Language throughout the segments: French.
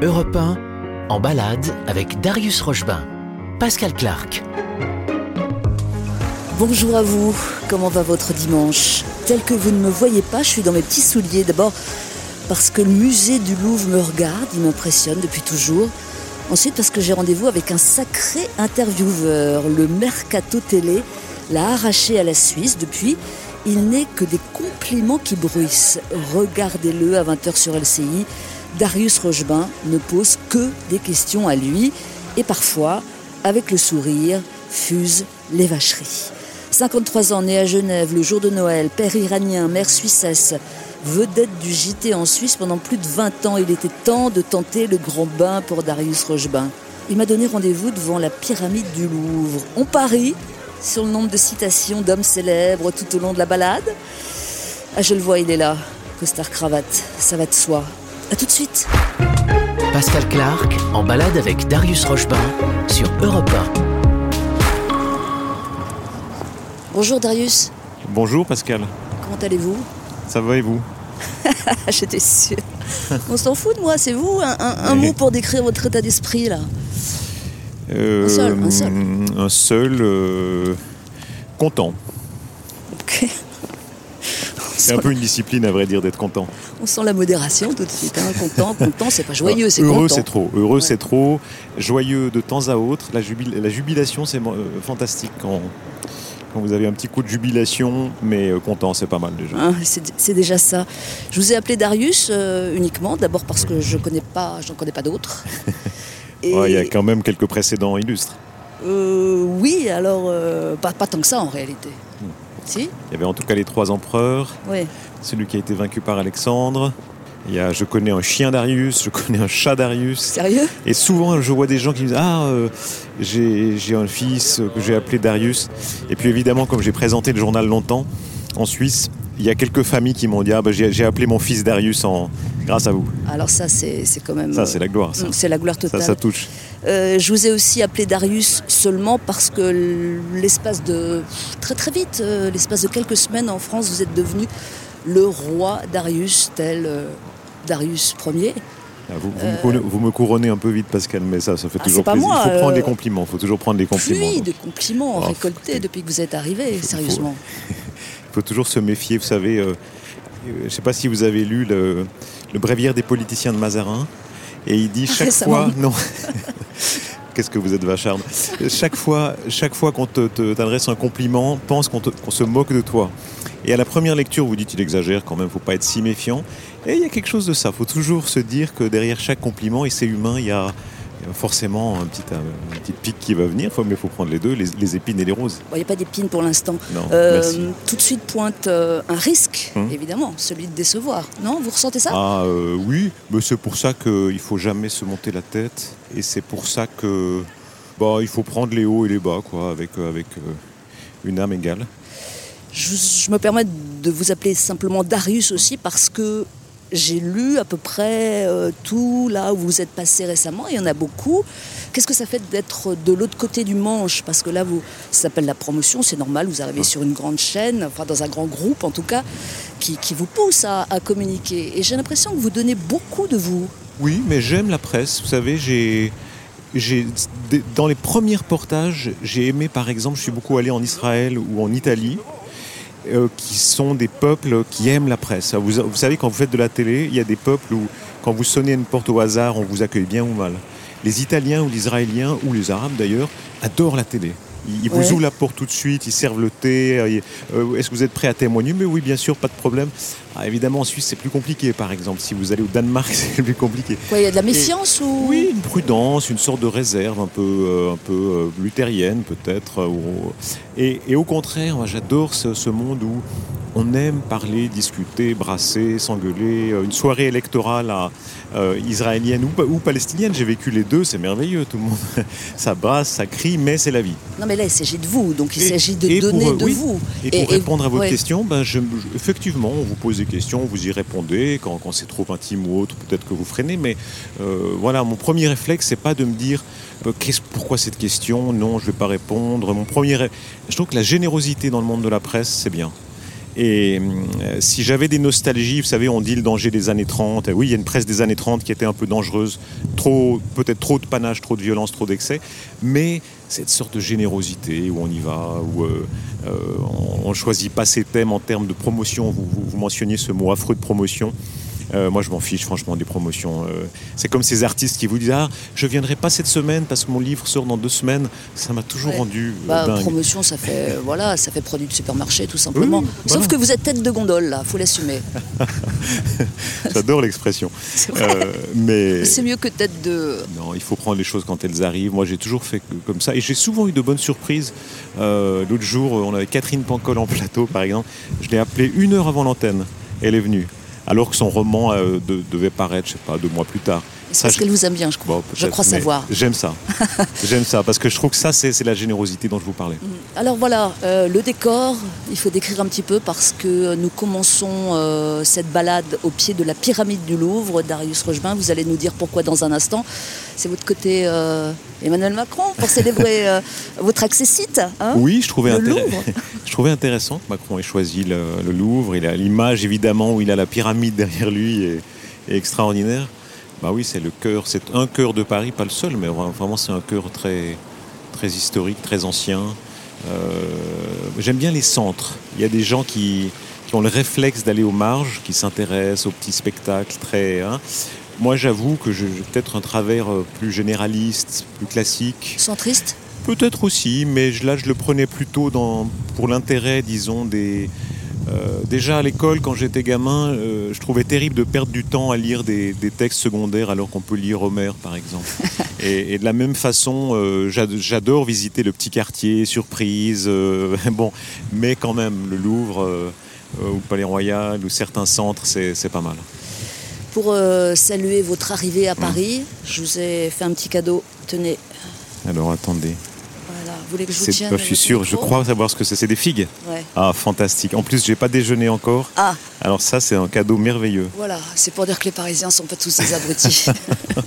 Europe 1, en balade avec Darius Rochebain. Pascal Clark. Bonjour à vous, comment va votre dimanche? Tel que vous ne me voyez pas, je suis dans mes petits souliers. D'abord parce que le musée du Louvre me regarde, il m'impressionne depuis toujours. Ensuite parce que j'ai rendez-vous avec un sacré intervieweur. Le Mercato Télé l'a arraché à la Suisse depuis. Il n'est que des compliments qui bruissent. Regardez-le à 20h sur LCI. Darius Rochebain ne pose que des questions à lui et parfois, avec le sourire, fuse les vacheries. 53 ans, né à Genève le jour de Noël, père iranien, mère suissesse, vedette du JT en Suisse pendant plus de 20 ans, il était temps de tenter le grand bain pour Darius Rochebain. Il m'a donné rendez-vous devant la pyramide du Louvre. On parie sur le nombre de citations d'hommes célèbres tout au long de la balade. Ah, je le vois, il est là. Costard cravate, ça va de soi. A tout de suite. Pascal Clark en balade avec Darius Rochebain sur Europe 1. Bonjour Darius, Bonjour Pascal, comment allez-vous? Ça va et vous? J'étais sûre. On s'en fout de moi, c'est vous Un, un- un mot pour décrire votre état d'esprit là. Euh, Un seul, un seul. un seul, euh, content. Ok. C'est un peu une discipline à vrai dire d'être content. on sent la modération tout de suite. hein. Content, content, c'est pas joyeux, c'est Heureux c'est trop, heureux Ouais. c'est trop, joyeux de temps à autre. La, jubil- la jubilation c'est euh, fantastique quand, quand vous avez un petit coup de jubilation, mais euh, content c'est pas mal déjà. Hein, c'est déjà ça. Je vous ai appelé Darius euh, uniquement, d'abord parce que je connais pas, j'en connais pas d'autres. Et, Ouais, Il y a quand même quelques précédents illustres. euh, oui, alors euh, pas, pas tant que ça en réalité. Si Il y avait en tout cas les trois empereurs, Oui. celui qui a été vaincu par Alexandre. Il y a, je connais un chien Darius, je connais un chat Darius. Sérieux? Et souvent, je vois des gens qui me disent Ah, euh, j'ai un fils que j'ai appelé Darius. Et puis évidemment, comme j'ai présenté le journal longtemps en Suisse, il y a quelques familles qui m'ont dit Ah, bah, j'ai appelé mon fils Darius en... grâce à vous. Alors ça, c'est quand même. Ça, c'est la gloire. Ça, euh, c'est la gloire ça, totale. ça touche. Euh, je vous ai aussi appelé Darius seulement parce que l'espace de très très vite, euh, l'espace de quelques semaines en France, vous êtes devenu le roi Darius, tel euh, Darius Ier. Ah, Vous, vous me couronnez- vous me couronnez un peu vite, Pascal, mais ça, ça fait. Ah, toujours plaisir. moi, il faut prendre des compliments. Il faut toujours prendre des compliments. Pluie de compliments Oh, récoltés depuis que vous êtes arrivé, sérieusement. Il faut toujours se méfier. Vous savez, je ne sais pas si vous avez lu le, le bréviaire des politiciens de Mazarin. Et il dit chaque Récemment. fois. Non. Qu'est-ce que vous êtes vacharde. Chaque fois, chaque fois qu'on t'adresse un compliment, pense qu'on, se moque de toi. Et à la première lecture, vous dites il exagère quand même, faut pas être si méfiant. Et il y a quelque chose de ça. faut toujours se dire que derrière chaque compliment, et c'est humain, il il y a forcément un petit, un, un petit pic qui va venir. Faut- mais il faut prendre les deux, les, les épines et les roses. Bon, Il n'y a pas d'épines pour l'instant. Non, Euh, merci. tout de suite pointe euh, un risque, Hum. évidemment, celui de décevoir. Non, vous ressentez ça? Ah euh, oui, mais c'est pour ça qu'il ne faut jamais se monter la tête. Et c'est pour ça que bah, il faut prendre les hauts et les bas, quoi, avec, euh, avec euh, une âme égale. Je, je me permets de vous appeler simplement Darius aussi parce que j'ai lu à peu près euh, tout là où vous êtes passé récemment. Il y en a beaucoup. Qu'est-ce que ça fait d'être de l'autre côté du manche? Parce que là, vous, ça s'appelle la promotion, c'est normal. Vous arrivez sur une grande chaîne, enfin dans un grand groupe en tout cas, qui, qui vous pousse à, à communiquer. Et j'ai l'impression que vous donnez beaucoup de vous. Oui, mais j'aime la presse. Vous savez, j'ai, dans les premiers reportages, j'ai aimé, par exemple, je suis beaucoup allé en Israël ou en Italie, euh, qui sont des peuples qui aiment la presse. Vous, vous savez, quand vous faites de la télé, il y a des peuples où, quand vous sonnez une porte au hasard, on vous accueille bien ou mal. Les Italiens ou les Israéliens, ou les Arabes d'ailleurs, adorent la télé. Ils vous Ouais. ouvrent la porte tout de suite, ils servent le thé. euh, euh, Est-ce que vous êtes prêt à témoigner Mais oui, bien sûr, pas de problème. Ah, évidemment, en Suisse, c'est plus compliqué, par exemple. Si vous allez au Danemark, c'est plus compliqué. Il y a de la méfiance ou Oui, une prudence, une sorte de réserve un peu, euh, un peu euh, luthérienne peut-être. ou- et, et au contraire, moi, j'adore ce, ce monde où on aime parler, discuter, brasser, s'engueuler. Une soirée électorale à, euh, israélienne ou, pa- ou palestinienne, j'ai vécu les deux, c'est merveilleux. Tout le monde, ça brasse, ça crie, mais c'est la vie. Non, mais là, il s'agit de vous, donc il s'agit de pour, donner euh, de oui. vous. Et pour répondre à votre ouais. question, ben, je- je- effectivement, on vous pose des questions, vous y répondez. Quand, quand c'est trop intime ou autre, peut-être que vous freinez. Mais euh, voilà, mon premier réflexe, c'est pas de me dire euh, qu'est-ce- pourquoi cette question? Non, je vais pas répondre. Mon premier, je trouve que la générosité dans le monde de la presse, c'est bien. Et euh, si j'avais des nostalgies, vous savez, on dit le danger des années 30. oui, il y a une presse des années 30 qui était un peu dangereuse, peut-être trop de panache, trop de violence, trop d'excès, mais cette sorte de générosité où on y va, où euh, euh, on ne choisit pas ses thèmes en termes de promotion. Vous, vous mentionniez ce mot affreux de promotion. Euh, moi, je m'en fiche, franchement, des promotions. Euh, c'est comme ces artistes qui vous disent Ah, je viendrai pas cette semaine parce que mon livre sort dans deux semaines. Ça m'a toujours Ouais. rendu euh, Bah, dingue. promotion, ça fait, voilà, ça fait produit de supermarché, tout simplement. Oui, Sauf que vous êtes tête de gondole, là, faut l'assumer. J'adore l'expression. Euh, mais C'est mieux que tête de. non, il faut prendre les choses quand elles arrivent. Moi, j'ai toujours fait comme ça. Et j'ai souvent eu de bonnes surprises. L'autre jour, on avait Catherine Pancol en plateau, par exemple. Je l'ai appelée une heure avant l'antenne. Elle est venue. Alors que son roman euh, de- devait paraître, je sais pas, deux mois plus tard. C'est parce qu'elle vous aime bien, je crois. Bon, je peut-être, crois mais savoir. J'aime ça. J'aime ça parce que je trouve que ça, c'est la générosité dont je vous parlais. Alors voilà, euh, le décor, il faut décrire un petit peu parce que nous commençons euh, cette balade au pied de la pyramide du Louvre. Darius Rochebain, vous allez nous dire pourquoi dans un instant. C'est votre côté euh, Emmanuel Macron pour célébrer votre accessite. hein Oui, je trouvais, je intéressant que Macron ait choisi le, le Louvre. Il a l'image, évidemment, où il a la pyramide derrière lui est, est extraordinaire. Bah oui, c'est le cœur, c'est un cœur de Paris, pas le seul, mais vra- vraiment c'est un cœur très, très historique, très ancien. Euh, J'aime bien les centres. Il y a des gens qui, qui ont le réflexe d'aller aux marges, qui s'intéressent aux petits spectacles très. hein. Moi, j'avoue que je- j'ai peut-être un travers euh, plus généraliste, plus classique. Centriste? Peut-être aussi, mais là je le prenais plutôt dans, pour l'intérêt, disons, des... euh, déjà à l'école, quand j'étais gamin, euh, je trouvais terrible de perdre du temps à lire des, des textes secondaires alors qu'on peut lire Homère, par exemple. et, et de la même façon, euh, j'ad- j'adore visiter le petit quartier, surprise, bon, mais quand même, le Louvre ou le Palais Royal ou certains centres, c'est pas mal. Pour saluer votre arrivée Mmh. à Paris, je vous ai fait un petit cadeau. Tenez, Alors attendez. Vous voulez que je vous C'est- tienne je suis sûr, je crois savoir ce que c'est. C'est des figues. Ouais. Ah, fantastique. En plus, j'ai pas déjeuné encore. Ah, Alors ça, c'est un cadeau merveilleux. voilà, c'est pour dire que les Parisiens sont pas tous des abrutis. Ça Nous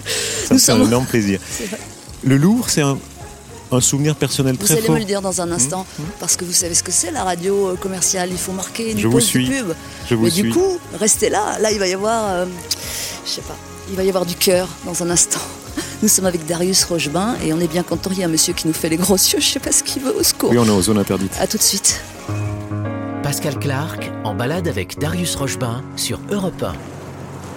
fait un sommes- énorme plaisir. Le Louvre, c'est un, un souvenir personnel Vous très allez fort. me le dire dans un instant, parce que vous savez ce que c'est la radio euh, commerciale. Il faut marquer une Je vous suis. pub. Je vous Mais suis. du coup, restez là. Là, il va y avoir, euh, je sais pas, il va y avoir du cœur dans un instant. Nous sommes avec Darius Rochebain et on est bien content. Il y a un monsieur qui nous fait les gros yeux. Je sais pas ce qu'il veut. Au secours. oui, on est en zone interdite. À tout de suite. Pascal Clark en balade avec Darius Rochebain sur Europe 1.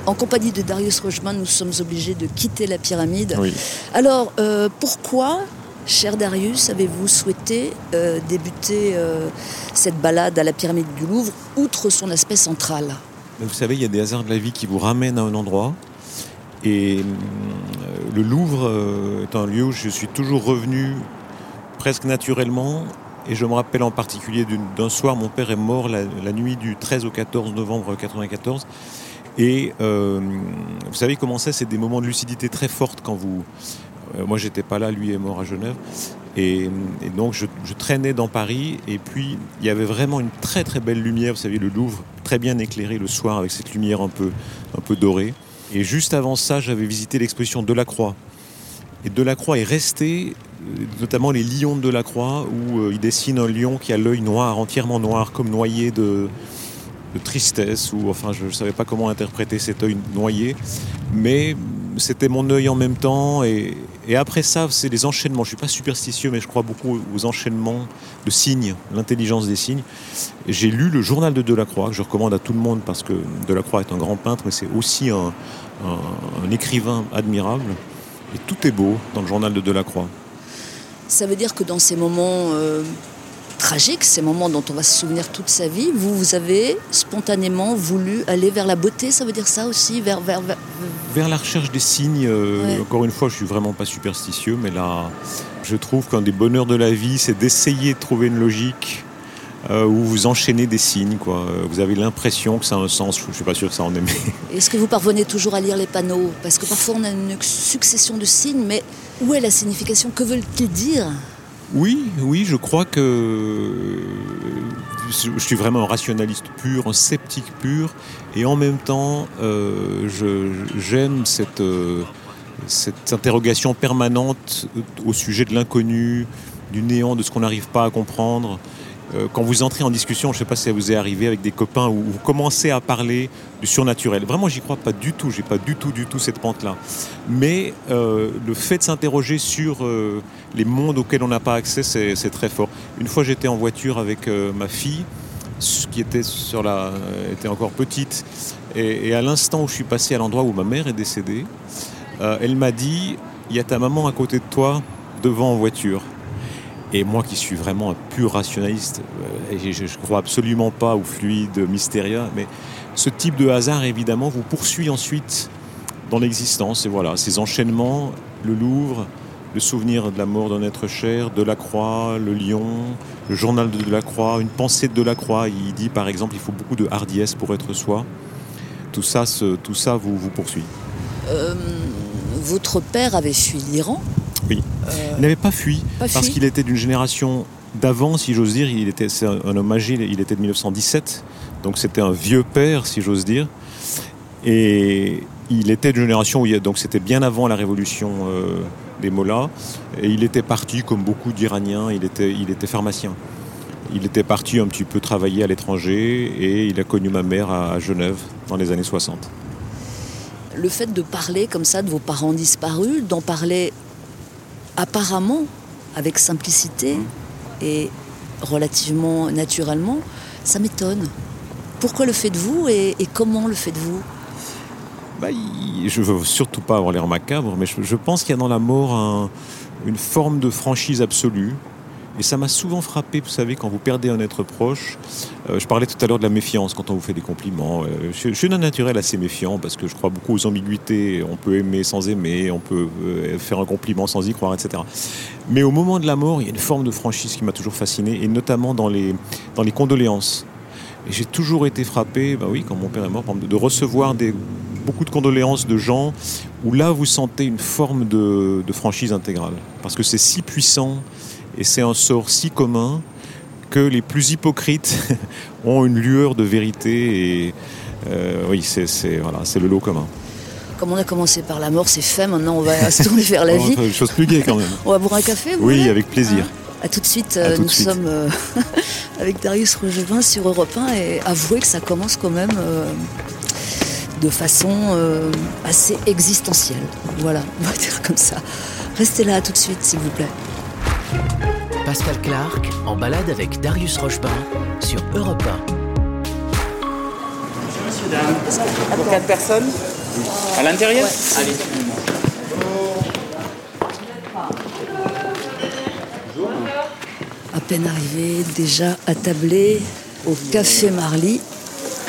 En compagnie de Darius Rochebain, nous sommes obligés de quitter la pyramide. Oui. Alors, euh, pourquoi, cher Darius, avez-vous souhaité euh, débuter euh, cette balade à la pyramide du Louvre, outre son aspect central? Mais Vous savez, il y a des hasards de la vie qui vous ramènent à un endroit. Et euh, le Louvre euh, est un lieu où je suis toujours revenu presque naturellement. Et je me rappelle en particulier d'un soir, mon père est mort la, nuit du 13 au 14 novembre 1994. Et euh, vous savez comment c'est? C'est des moments de lucidité très fortes quand vous... moi, j'étais pas là, lui est mort à Genève. Et, et donc, je, je traînais dans Paris. Et puis, il y avait vraiment une très très belle lumière. Vous savez, le Louvre, très bien éclairé le soir avec cette lumière un peu, un peu dorée. Et juste avant ça, j'avais visité l'exposition Delacroix. Et Delacroix est resté, euh, notamment les lions de Delacroix, où euh, il dessine un lion qui a l'œil noir, entièrement noir, comme noyé de, de tristesse, ou enfin, je ne savais pas comment interpréter cet œil noyé. Mais c'était mon œil en même temps. Et, après ça, c'est les enchaînements. Je ne suis pas superstitieux, mais je crois beaucoup aux enchaînements de signes, l'intelligence des signes. J'ai lu le journal de Delacroix, que je recommande à tout le monde parce que Delacroix est un grand peintre, mais c'est aussi un écrivain admirable. Et tout est beau dans le journal de Delacroix. Ça veut dire que dans ces moments euh, tragiques, ces moments dont on va se souvenir toute sa vie, vous, vous avez spontanément voulu aller vers la beauté, ça veut dire ça aussi vers, vers, vers- Vers la recherche des signes, euh, Ouais. encore une fois, je suis vraiment pas superstitieux, mais là, je trouve qu'un des bonheurs de la vie, c'est d'essayer de trouver une logique euh, où vous enchaînez des signes. Quoi. Euh, Vous avez l'impression que ça a un sens. Je suis pas sûr que ça en ait. Est-ce que vous parvenez toujours à lire les panneaux? Parce que parfois on a une succession de signes, mais où est la signification? Que veulent-ils dire? Oui, oui, je crois que je suis vraiment un rationaliste pur, un sceptique pur, et en même temps, euh, j'aime euh, cette interrogation permanente au sujet de l'inconnu, du néant, de ce qu'on n'arrive pas à comprendre. Euh, quand vous entrez en discussion, je ne sais pas si ça vous est arrivé avec des copains, où vous commencez à parler du surnaturel. Vraiment, j'y crois pas du tout. J'ai pas du tout, du tout cette pente-là. Mais euh, le fait de s'interroger sur euh, les mondes auxquels on n'a pas accès, c'est très fort. Une fois, j'étais en voiture avec ma fille, qui était encore petite, et, et à l'instant où je suis passé à l'endroit où ma mère est décédée, elle m'a dit "Il y a ta maman à côté de toi devant en voiture." Et moi qui suis vraiment un pur rationaliste, euh, je ne crois absolument pas au fluide mystérieux, mais ce type de hasard, évidemment, vous poursuit ensuite dans l'existence. Et voilà, ces enchaînements, le Louvre, le souvenir de la mort d'un être cher, de la Croix, le lion, le journal de la Croix, une pensée de la Croix. Il dit par exemple, il faut beaucoup de hardiesse pour être soi. Tout ça, tout ça vous, vous poursuit. Euh, votre père avait fui l'Iran oui. Il n'avait pas fui, parce qu'il était d'une génération d'avant, si j'ose dire. Il était, c'est un, homme âgé, il était de 1917, donc c'était un vieux père, si j'ose dire. Et il était d'une génération où il, donc c'était bien avant la révolution euh, des Mollahs, et il était parti, comme beaucoup d'Iraniens, il était, il était pharmacien. Il était parti un petit peu travailler à l'étranger et il a connu ma mère à Genève dans les années 60. Le fait de parler comme ça de vos parents disparus, d'en parler apparemment avec simplicité et relativement naturellement, ça m'étonne. Pourquoi le faites-vous et, comment le faites-vous? Bah, Je ne veux surtout pas avoir l'air macabre, mais je, pense qu'il y a dans la mort une forme de franchise absolue et ça m'a souvent frappé, vous savez, quand vous perdez un être proche. Euh, je parlais tout à l'heure de la méfiance quand on vous fait des compliments. Euh, je, suis d'un naturel assez méfiant parce que je crois beaucoup aux ambiguïtés. On peut aimer sans aimer, on peut euh, faire un compliment sans y croire, etc. Mais au moment de la mort, il y a une forme de franchise qui m'a toujours fasciné, et notamment dans les, dans les condoléances. Et j'ai toujours été frappé, bah oui, quand mon père est mort, de recevoir beaucoup de condoléances de gens où là vous sentez une forme de franchise intégrale. Parce que c'est si puissant, et c'est un sort si commun que les plus hypocrites ont une lueur de vérité. Et euh, oui, c'est voilà, le lot commun. Comme on a commencé par la mort, c'est fait. Maintenant, on va se tourner vers la vie. Une chose plus gaie quand même. on va boire un café vous Oui, avec plaisir. A tout de suite, euh, nous sommes euh, avec Darius Rogevin sur Europe 1 et avouez que ça commence quand même de façon assez existentielle. Voilà, on va dire comme ça. Restez là tout de suite, s'il vous plaît. Pascal Clark en balade avec Darius Rochebain sur Europe 1. Monsieur, dames. Pour quatre personnes À l'intérieur Allez. À peine arrivé, déjà attablé au Café Marly.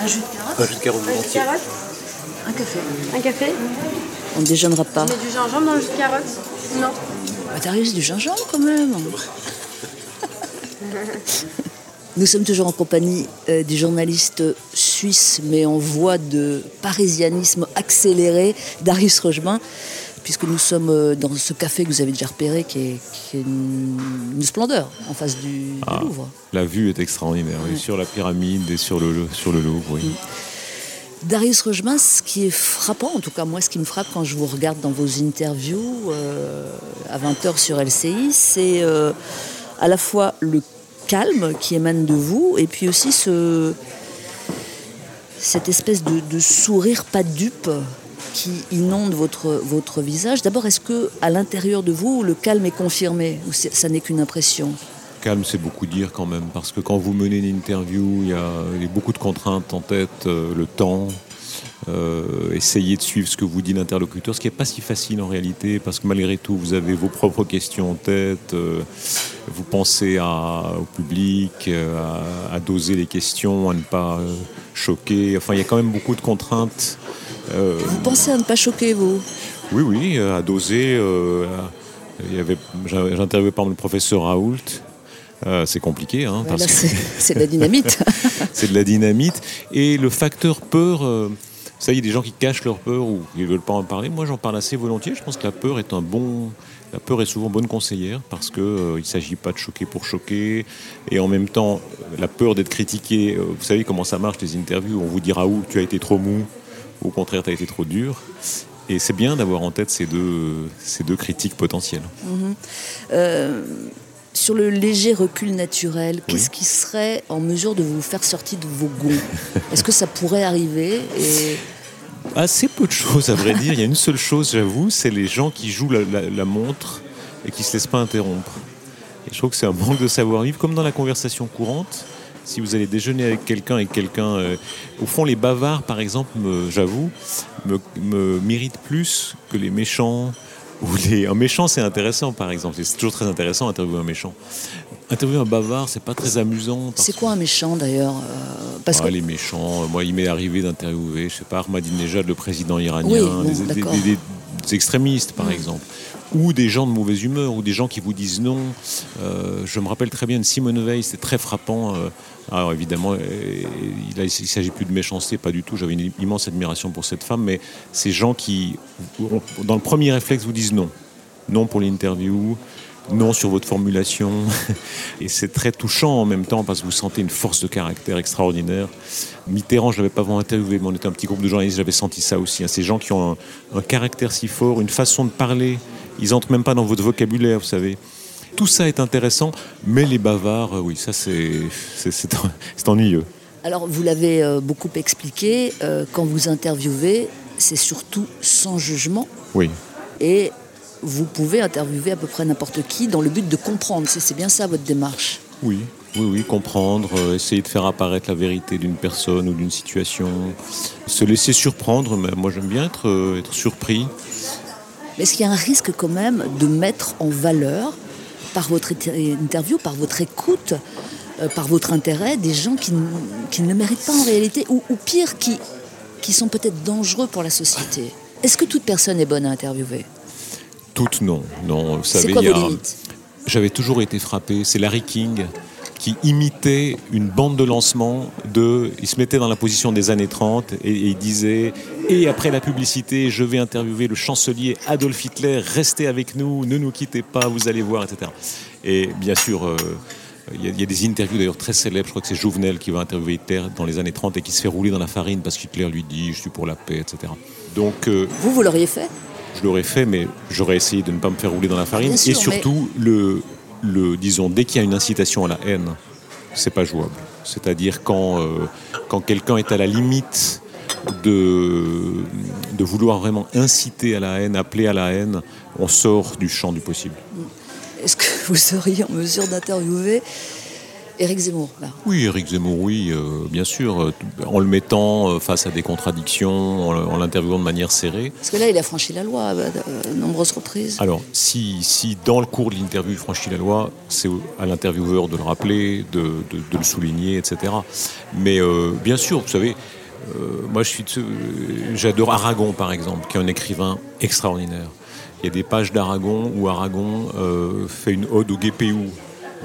Un jus de carotte Un jus de carotte Un jus de carotte Un café. Un café On ne déjeunera pas. On met du gingembre dans le jus de carotte Non. Bah, Darius, du gingembre quand même Nous sommes toujours en compagnie euh, du journaliste suisse, mais en voie de parisianisme accéléré, Darius Rochemin, puisque nous sommes euh, dans ce café que vous avez déjà repéré, qui est, une, splendeur en face du, ah, Louvre. La vue est extraordinaire, sur la pyramide et sur le, sur le Louvre. Oui. Mm. Darius Rochemin, ce qui est frappant, en tout cas moi ce qui me frappe quand je vous regarde dans vos interviews euh, à 20h sur LCI, c'est à la fois le calme qui émane de vous, et puis aussi ce, cette espèce de, sourire pas dupe qui inonde votre, votre visage. D'abord, est-ce que à l'intérieur de vous, le calme est confirmé ou ça n'est qu'une impression? Calme, c'est beaucoup dire quand même, parce que quand vous menez une interview, il y a, beaucoup de contraintes en tête, euh, le temps, essayer de suivre ce que vous dit l'interlocuteur, ce qui n'est pas si facile en réalité, parce que malgré tout, vous avez vos propres questions en tête, euh, vous pensez au public, euh, à, doser les questions, à ne pas choquer. Enfin, il y a quand même beaucoup de contraintes. vous pensez à ne pas choquer, vous? Oui, oui, à doser. J'interviewais par exemple le professeur Raoult. C'est compliqué. Hein, c'est de la dynamite. c'est de la dynamite. Et le facteur peur, ça y est, des gens qui cachent leur peur ou qui ne veulent pas en parler. Moi, j'en parle assez volontiers. Je pense que la peur est un bon. La peur est souvent bonne conseillère parce qu'il euh, ne s'agit pas de choquer pour choquer. Et en même temps, la peur d'être critiqué. Euh, vous savez comment ça marche, les interviews. On vous dira où tu as été trop mou, ou au contraire, tu as été trop dur. Et c'est bien d'avoir en tête ces deux, ces deux critiques potentielles. Mhm. Euh, Sur le léger recul naturel, qu'est-ce qui serait en mesure de vous faire sortir de vos gonds? Est-ce que ça pourrait arriver et... Assez peu de choses, à vrai dire. Il y a une seule chose, j'avoue, c'est les gens qui jouent la, montre et qui ne se laissent pas interrompre. Et je trouve que c'est un manque de savoir-vivre, comme dans la conversation courante. Si vous allez déjeuner avec quelqu'un et quelqu'un... Euh, au fond, les bavards, par exemple, j'avoue, me, méritent plus que les méchants, un méchant, c'est intéressant, par exemple. C'est toujours très intéressant d'interviewer un méchant. Interviewer un bavard, c'est pas très amusant. C'est quoi un méchant d'ailleurs euh, parce ah, Les méchants, euh, moi, il m'est arrivé d'interviewer, je sais pas, Ahmadinejad, le président iranien, des, extrémistes, par mm. exemple ou des gens de mauvaise humeur, ou des gens qui vous disent non. Euh, je me rappelle très bien de Simone Veil, c'était très frappant. Alors évidemment, il ne s'agit plus de méchanceté, pas du tout. J'avais une immense admiration pour cette femme, mais ces gens qui, dans le premier réflexe, vous disent non. Non pour l'interview, non sur votre formulation. Et c'est très touchant en même temps parce que vous sentez une force de caractère extraordinaire. Mitterrand, je ne l'avais pas vraiment interviewé, mais on était un petit groupe de journalistes, j'avais senti ça aussi. Hein. Ces gens qui ont un, caractère si fort, une façon de parler, ils n'entrent même pas dans votre vocabulaire, vous savez. Tout ça est intéressant, mais les bavards, euh, oui, ça c'est ennuyeux. Alors vous l'avez euh, beaucoup expliqué, euh, quand vous interviewez, c'est surtout sans jugement. Oui. Et vous pouvez interviewer à peu près n'importe qui dans le but de comprendre. C'est bien ça votre démarche Oui, oui, oui, comprendre, euh, essayer de faire apparaître la vérité d'une personne ou d'une situation, se laisser surprendre. Mais moi, j'aime bien être, euh, être surpris. Mais est-ce qu'il y a un risque quand même de mettre en valeur, par votre interview, par votre écoute, euh, par votre intérêt, des gens qui, qui, ne le méritent pas en réalité, ou, ou pire, qui, qui sont peut-être dangereux pour la société Est-ce que toute personne est bonne à interviewer? Toutes, non. non. Vous savez, quoi J'avais toujours été frappé. C'est Larry King qui imitait une bande de lancement de. Il se mettait dans la position des années 30 et, il disait Et après la publicité, je vais interviewer le chancelier Adolf Hitler, restez avec nous, ne nous quittez pas, vous allez voir, etc. Et bien sûr. Euh, il y, a, des interviews d'ailleurs très célèbres, je crois que c'est Jouvenel qui va interviewer Hitler dans les années 30 et qui se fait rouler dans la farine parce qu'Hitler lui dit je suis pour la paix, etc. Donc, euh, vous, vous l'auriez fait? je l'aurais fait, mais j'aurais essayé de ne pas me faire rouler dans la farine. et surtout, le, le, disons, dès qu'il y a une incitation à la haine, c'est pas jouable. C'est-à-dire quand, euh, quand quelqu'un est à la limite de, de vouloir vraiment inciter à la haine, appeler à la haine, on sort du champ du possible. Est-ce que vous seriez en mesure d'interviewer Éric Zemmour, là? Oui, Éric Zemmour, oui, euh, bien sûr, euh, en le mettant euh, face à des contradictions, en, l'interviewant de manière serrée. Parce que là, il a franchi la loi à de nombreuses reprises. Alors, si, si dans le cours de l'interview, il franchit la loi, c'est à l'intervieweur de le rappeler, de, de, le souligner, etc. Mais bien sûr, vous savez, moi, je suis, j'adore Aragon, par exemple, qui est un écrivain extraordinaire. Il y a des pages d'Aragon où Aragon fait une ode au GPU,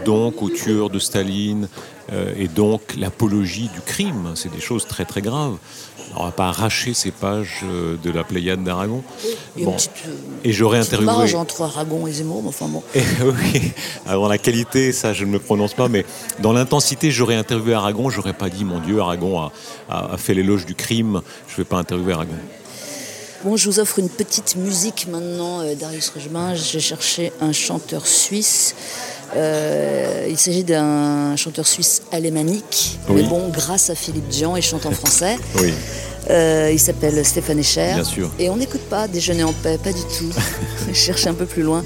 donc au tueur de Staline, euh, et donc l'apologie du crime. C'est des choses très très graves. on va pas arracher ces pages euh, de la Pléiade d'Aragon. Bon. Euh, et j'aurais interviewé. entre Aragon et Zemmour, enfin bon. oui, alors la qualité, ça je ne me prononce pas, mais dans l'intensité, j'aurais interviewé Aragon, j'aurais pas dit, mon Dieu, Aragon a, a, fait l'éloge du crime, je ne vais pas interviewer Aragon. Bon, je vous offre une petite musique maintenant, Darius Rejman. J'ai cherché un chanteur suisse euh, il s'agit d'un chanteur suisse alémanique, mais bon, grâce à Philippe Dian, il chante en français. oui. Euh, il s'appelle Stéphane Echer. Bien sûr. Et on n'écoute pas Déjeuner en paix, pas du tout. Je cherche un peu plus loin.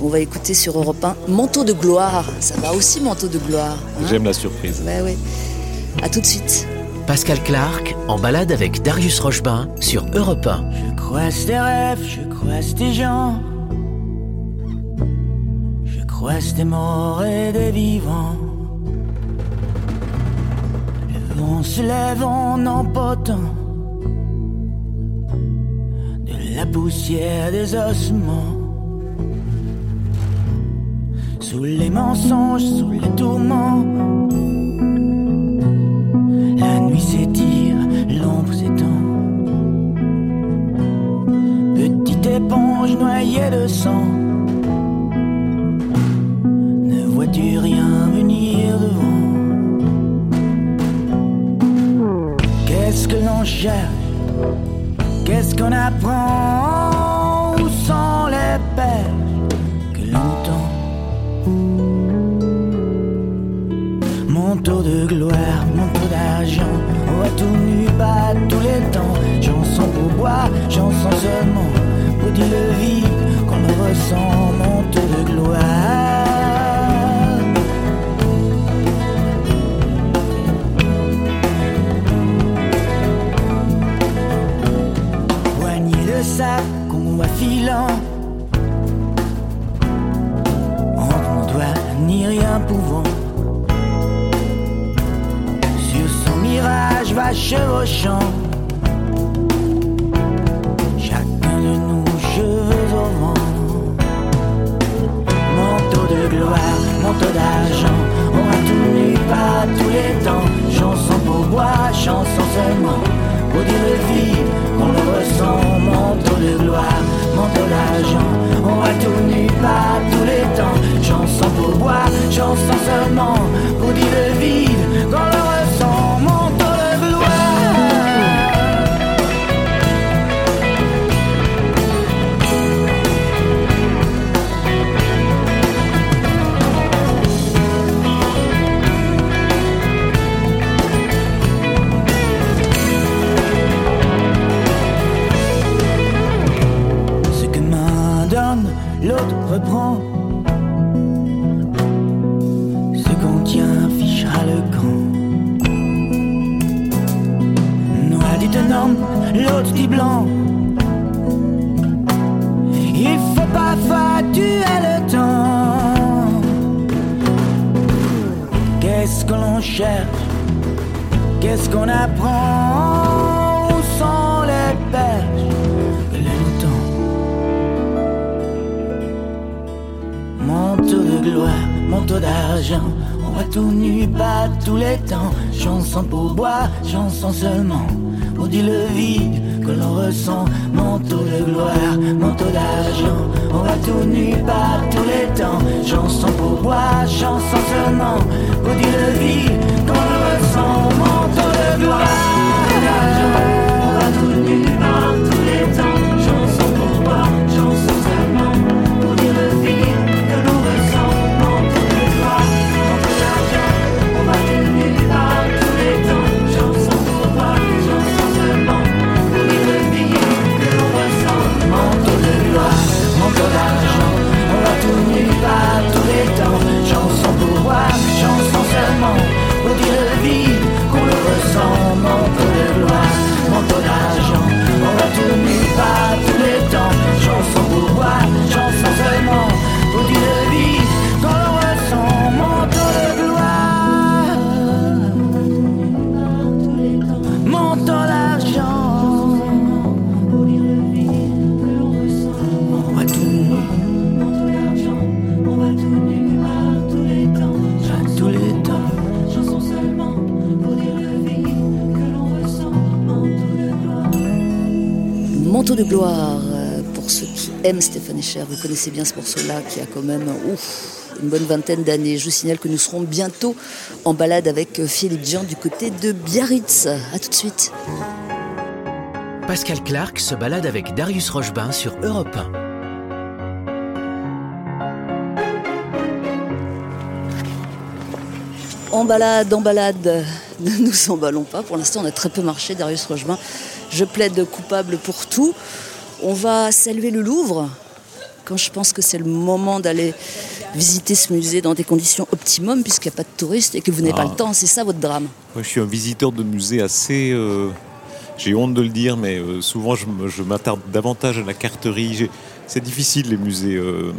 On va écouter sur Europe 1 Manteau de gloire. Ça va aussi, Manteau de gloire. Hein? J'aime la surprise. Bah oui. À tout de suite. Pascal Clark en balade avec Darius Rochebain sur Europe 1. Je croise des rêves, je croise des gens croise des morts et des vivants. Le vent se lève en emportant de la poussière des ossements. Sous les mensonges, sous les tourments, éponge noyée de sang. Vois-tu rien venir devant Qu'est-ce que l'on cherche? Qu'est-ce qu'on apprend Où sont les perches que l'on tend? Manteau de gloire, manteau d'argent, on va tout nu, pas tous les temps. Chanson pour boire, chanson seulement, le vide qu'on le ressent, manteau de gloire. ça qu'on va filant. Entre mon doigt, ni rien pouvant. Sur son mirage va chevauchant. Vous connaissez bien ce morceau-là qui a quand même ouf, une bonne vingtaine d'années. Je vous signale que nous serons bientôt en balade avec Philippe Jean du côté de Biarritz. A tout de suite. Pascal Clark se balade avec Darius Rochebain sur Europe 1. En balade, en balade, ne nous emballons pas. Pour l'instant, on a très peu marché, Darius Rochebain. Je plaide coupable pour tout. On va saluer le Louvre. Quand je pense que c'est le moment d'aller visiter ce musée dans des conditions optimum, puisqu'il n'y a pas de touristes et que vous n'avez pas Ah. le temps, c'est ça votre drame? Moi, je suis un visiteur de musée assez. euh, J'ai honte de le dire, mais euh, souvent je m'attarde davantage à la carterie. C'est difficile les musées. euh,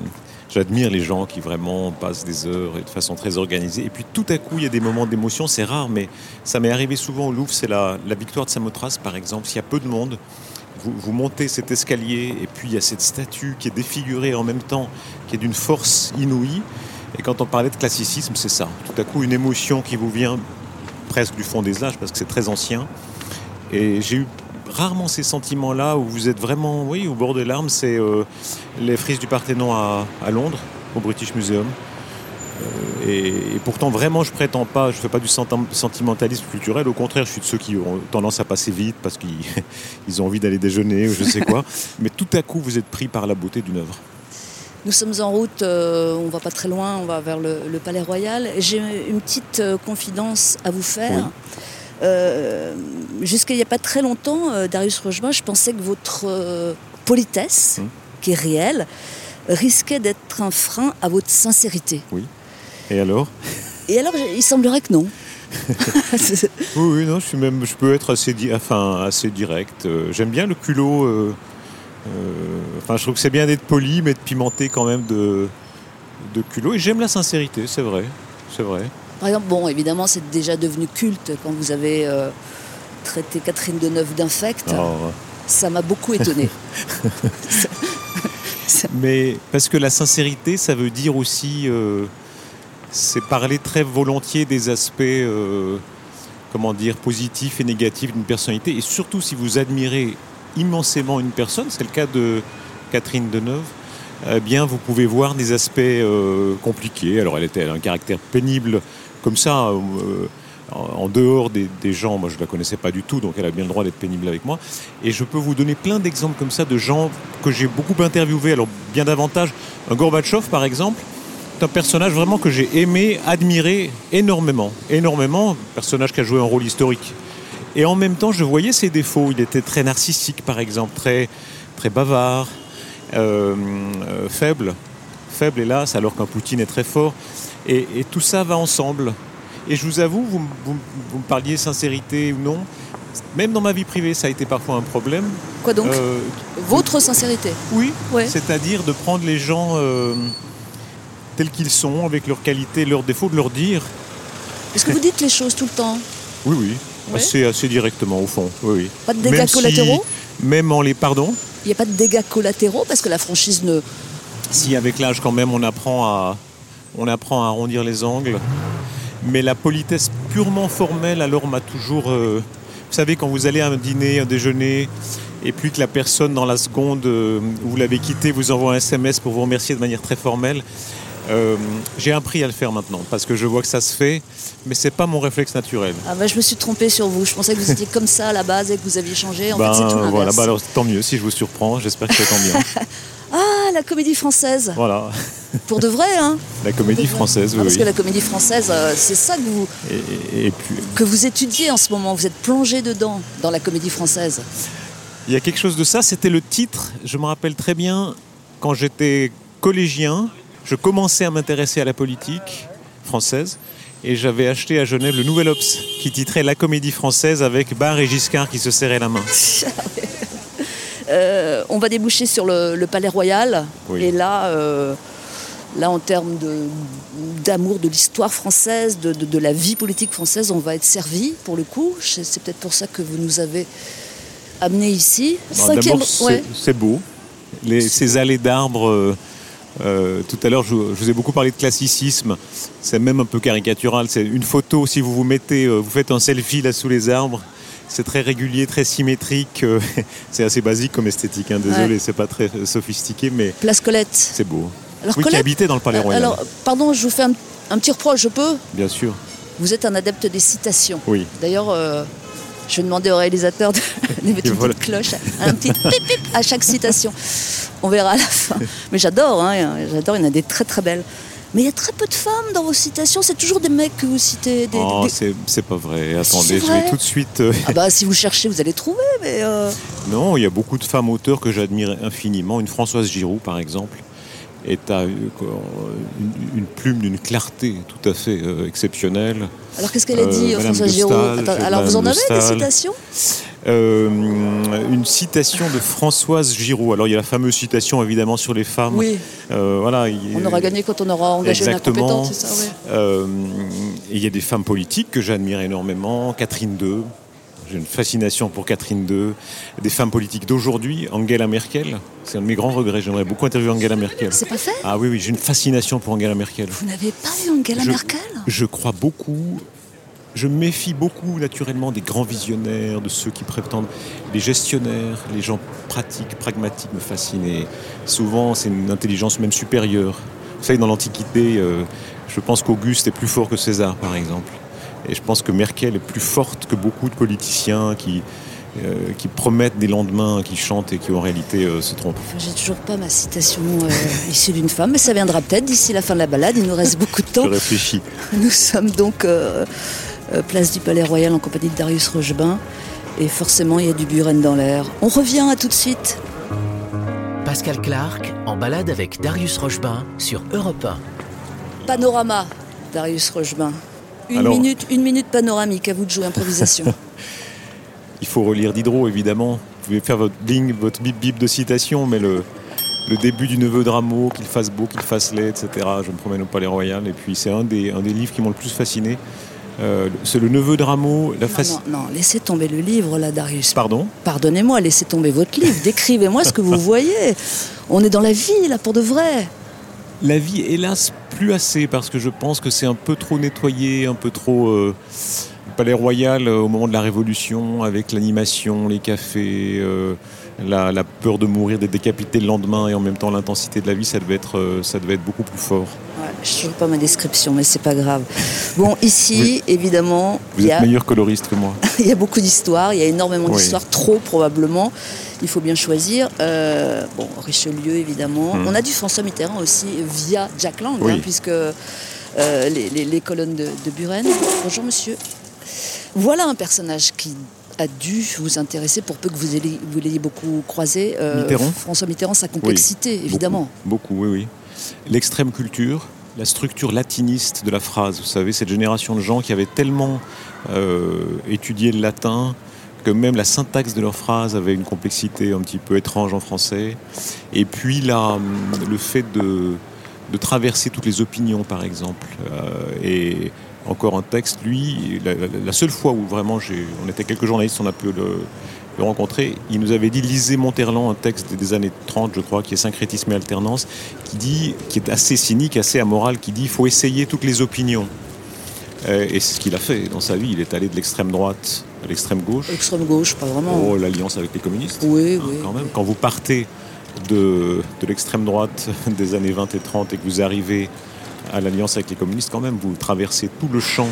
J'admire les gens qui vraiment passent des heures et de façon très organisée. Et puis tout à coup, il y a des moments d'émotion. C'est rare, mais ça m'est arrivé souvent au Louvre. C'est la, la victoire de Samothrace, par exemple. S'il y a peu de monde, vous, montez cet escalier et puis il y a cette statue qui est défigurée en même temps, qui est d'une force inouïe. Et quand on parlait de classicisme, c'est ça. Tout à coup, une émotion qui vous vient presque du fond des âges parce que c'est très ancien. Et j'ai eu rarement ces sentiments-là où vous êtes vraiment, oui, au bord des larmes. C'est euh, les frises du Parthénon à Londres, au British Museum. Euh, et, et pourtant, vraiment, je prétends pas, je fais pas du senti- sentimentalisme culturel. Au contraire, je suis de ceux qui ont tendance à passer vite parce qu'ils ils ont envie d'aller déjeuner ou je sais quoi. Mais tout à coup, vous êtes pris par la beauté d'une œuvre. Nous sommes en route, euh, on va pas très loin, on va vers le, Palais Royal. J'ai une petite euh, confidence à vous faire. Euh, jusqu'à il n'y a pas très longtemps, Darius Rochemin, je pensais que votre politesse, hum. qui est réelle, risquait d'être un frein à votre sincérité. Oui. Et alors Et alors, il semblerait que non. oui, oui, non, je, suis même, je peux être assez, enfin, assez direct. J'aime bien le culot euh, enfin, je trouve que c'est bien d'être poli, mais de pimenter quand même de, de culot. Et j'aime la sincérité, c'est vrai. C'est vrai. Par exemple, bon, évidemment, c'est déjà devenu culte quand vous avez euh, traité Catherine Deneuve d'infecte. Oh, ça m'a beaucoup étonné. Mais parce que la sincérité, ça veut dire aussi, euh, c'est parler très volontiers des aspects, comment dire, positifs et négatifs d'une personnalité. Et surtout, si vous admirez immensément une personne, c'est le cas de Catherine Deneuve, eh bien vous pouvez voir des aspects euh, compliqués. Alors elle était un caractère pénible comme ça, euh, en dehors des, gens. Moi je ne la connaissais pas du tout, donc elle a bien le droit d'être pénible avec moi. Et je peux vous donner plein d'exemples comme ça de gens que j'ai beaucoup interviewés. Alors bien davantage, un Gorbatchev par exemple. C'est un personnage vraiment que j'ai aimé, admiré énormément. Énormément, un personnage qui a joué un rôle historique et en même temps, je voyais ses défauts. Il était très narcissique, par exemple, très, très bavard, euh, euh, faible, faible hélas, alors qu'un Poutine est très fort. Et, tout ça va ensemble. Et je vous avoue, vous, me parliez sincérité ou non, même dans ma vie privée, ça a été parfois un problème. Quoi donc? Euh, Votre sincérité? Oui, c'est-à-dire de prendre les gens tels qu'ils sont, avec leurs qualités, leurs défauts, de leur dire. Est-ce que vous dites les choses tout le temps? Oui, oui. Assez, assez directement au fond. Oui, Pas de dégâts collatéraux? Même en les. Pardon? Il n'y a pas de dégâts collatéraux parce que la franchise ne. Si, avec l'âge, quand même, on apprend à, on apprend à arrondir les angles. Mais la politesse purement formelle, alors, m'a toujours. Euh, vous savez, quand vous allez à un dîner, un déjeuner, et puis que la personne, dans la seconde euh, où vous l'avez quitté, vous envoie un SMS pour vous remercier de manière très formelle, euh, j'ai appris à le faire maintenant parce que je vois que ça se fait, mais c'est pas mon réflexe naturel. Ah bah, je me suis trompé sur vous. Je pensais que vous étiez comme ça à la base et que vous aviez changé. En fait, c'est tout ben, voilà, bah alors tant mieux si je vous surprends. J'espère que c'est tant bien. ah, la comédie française. Voilà. Pour de vrai, hein La comédie française, oui. parce que la comédie française, euh, c'est ça que vous et, puis... que vous étudiez en ce moment. Vous êtes plongé dedans dans la comédie française. Il y a quelque chose de ça. C'était le titre. Je me rappelle très bien quand j'étais collégien je commençais à m'intéresser à la politique française et j'avais acheté à Genève le Nouvel Ops qui titrait La comédie française avec Barre et Giscard qui se serraient la main. Euh, on va déboucher sur le, Palais Royal et là, euh, là en termes d'amour de, l'histoire française, de, la vie politique française, on va être servi pour le coup. C'est peut-être pour ça que vous nous avez amenés ici. C'est beau. ces allées d'arbres euh, tout à l'heure, je, vous ai beaucoup parlé de classicisme. C'est même un peu caricatural. C'est une photo, si vous vous mettez, euh, vous faites un selfie là sous les arbres. C'est très régulier, très symétrique. Euh, c'est assez basique comme esthétique. Hein. Désolé, c'est pas très sophistiqué, mais. Place Colette. C'est beau. Alors, oui, qui habitait dans le Palais Royal. Alors, pardon, je vous fais un, petit reproche, je peux? Bien sûr. Vous êtes un adepte des citations. Oui. D'ailleurs, je vais demander au réalisateur de mettre une petite cloche, un petit pip, à chaque citation. On verra à la fin. Mais j'adore, hein, j'adore, il y en a des très très belles. Mais il y a très peu de femmes dans vos citations, c'est toujours des mecs que vous citez. Des, oh, c'est pas vrai. Attendez, je vais tout de suite. Euh, ah bah, si vous cherchez, vous allez trouver. Mais euh, Non, il y a beaucoup de femmes auteurs que j'admire infiniment. Une Françoise Giroud, par exemple est à une, plume d'une clarté tout à fait euh, exceptionnelle. Alors qu'est-ce qu'elle a dit, euh, François Giraud Alors vous en avez des citations? Euh, une citation de Françoise Giraud. Alors il y a la fameuse citation évidemment sur les femmes. Oui. voilà. On aura gagné quand on aura engagé Exactement. c'est ça. il y a des femmes politiques que j'admire énormément. Catherine II, j'ai une fascination pour Catherine II, des femmes politiques d'aujourd'hui, Angela Merkel. C'est un de mes grands regrets. J'aimerais beaucoup interviewer Angela Merkel. C'est pas fait Ah oui, oui, j'ai une fascination pour Angela Merkel. Vous n'avez pas vu Angela Merkel Je crois beaucoup. Je méfie beaucoup naturellement des grands visionnaires, de ceux qui prétendent. Les gestionnaires, les gens pratiques, pragmatiques me fascinent. Et souvent, c'est une intelligence même supérieure. Vous savez, dans l'Antiquité, euh, je pense qu'Auguste est plus fort que César, par exemple. Et je pense que Merkel est plus forte que beaucoup de politiciens qui, euh, qui promettent des lendemains, qui chantent et qui en réalité euh, se trompent. Enfin, J'ai toujours pas ma citation euh, issue d'une femme, mais ça viendra peut-être d'ici la fin de la balade. Il nous reste beaucoup de Je temps. réfléchis. Nous sommes donc place du Palais Royal en compagnie de Darius Rochebin. Et forcément, il y a du Buren dans l'air. On revient à tout de suite. Pascal Clark en balade avec Darius Rochebin sur Europe 1. Panorama, Darius Rochebin. Une, Alors- minute, une minute panoramique, à vous de jouer improvisation. Il faut relire Diderot, évidemment. Vous pouvez faire votre ligne, votre bip bip de citation, mais le, le début du neveu de Rameau, qu'il fasse beau, qu'il fasse laid, etc. Je me promène au Palais Royal. Et puis c'est un des, un des livres qui m'ont le plus fasciné. Euh, c'est le neveu de Rameau, la non, face. non, non, laissez tomber le livre, là, Darius. Pardon? Pardonnez-moi, laissez tomber votre livre. Décrivez-moi ce que vous voyez. On est dans la vie, là, pour de vrai. La vie, hélas, plus assez, parce que je pense que c'est un peu trop nettoyé, un peu trop. euh, Palais Royal, euh, au moment de la Révolution, avec l'animation, les cafés, euh, la, la peur de mourir, d'être décapité le lendemain, et en même temps l'intensité de la vie, ça devait être, euh, ça devait être beaucoup plus fort. Ouais, je ne trouve pas ma description, mais c'est pas grave. Bon, ici, évidemment, Vous il y, êtes a, meilleur coloriste que moi. il y a beaucoup d'histoires, il y a énormément Oui. d'histoires, trop probablement. Il faut bien choisir. Euh, bon, Richelieu, évidemment. Hmm. On a du François Mitterrand aussi via Jack Lang, Oui. hein, puisque euh, les, les- les colonnes de, de Buren. Bonjour, monsieur. Voilà un personnage qui a dû vous intéresser pour peu que vous ayez- vous l'ayez beaucoup croisé. Euh, Mitterrand François Mitterrand, sa complexité, évidemment. Beaucoup, beaucoup, oui, oui. L'extrême culture, la structure latiniste de la phrase. Vous savez, cette génération de gens qui avaient tellement euh, étudié le latin que même la syntaxe de leurs phrases avait une complexité un petit peu étrange en français. Et puis là, le fait de, de traverser toutes les opinions, par exemple. Euh, et encore un texte, lui, la, seule fois où vraiment on était quelques journalistes, on a pu le, le rencontrer, il nous avait dit lisez Monterland, un texte des années 30, je crois, qui est Syncrétisme et alternance, qui dit, qui est assez cynique, assez amoral, qui dit il faut essayer toutes les opinions. Euh, et c'est ce qu'il a fait dans sa vie. Il est allé de l'extrême droite à l'extrême gauche. Extrême gauche, pas vraiment. Oh, l'alliance avec les communistes. Oui, Hein, oui. quand même. Quand vous partez de, de l'extrême droite des années 20 et 30 et que vous arrivez à l'alliance avec les communistes, quand même, vous traversez tout le champ.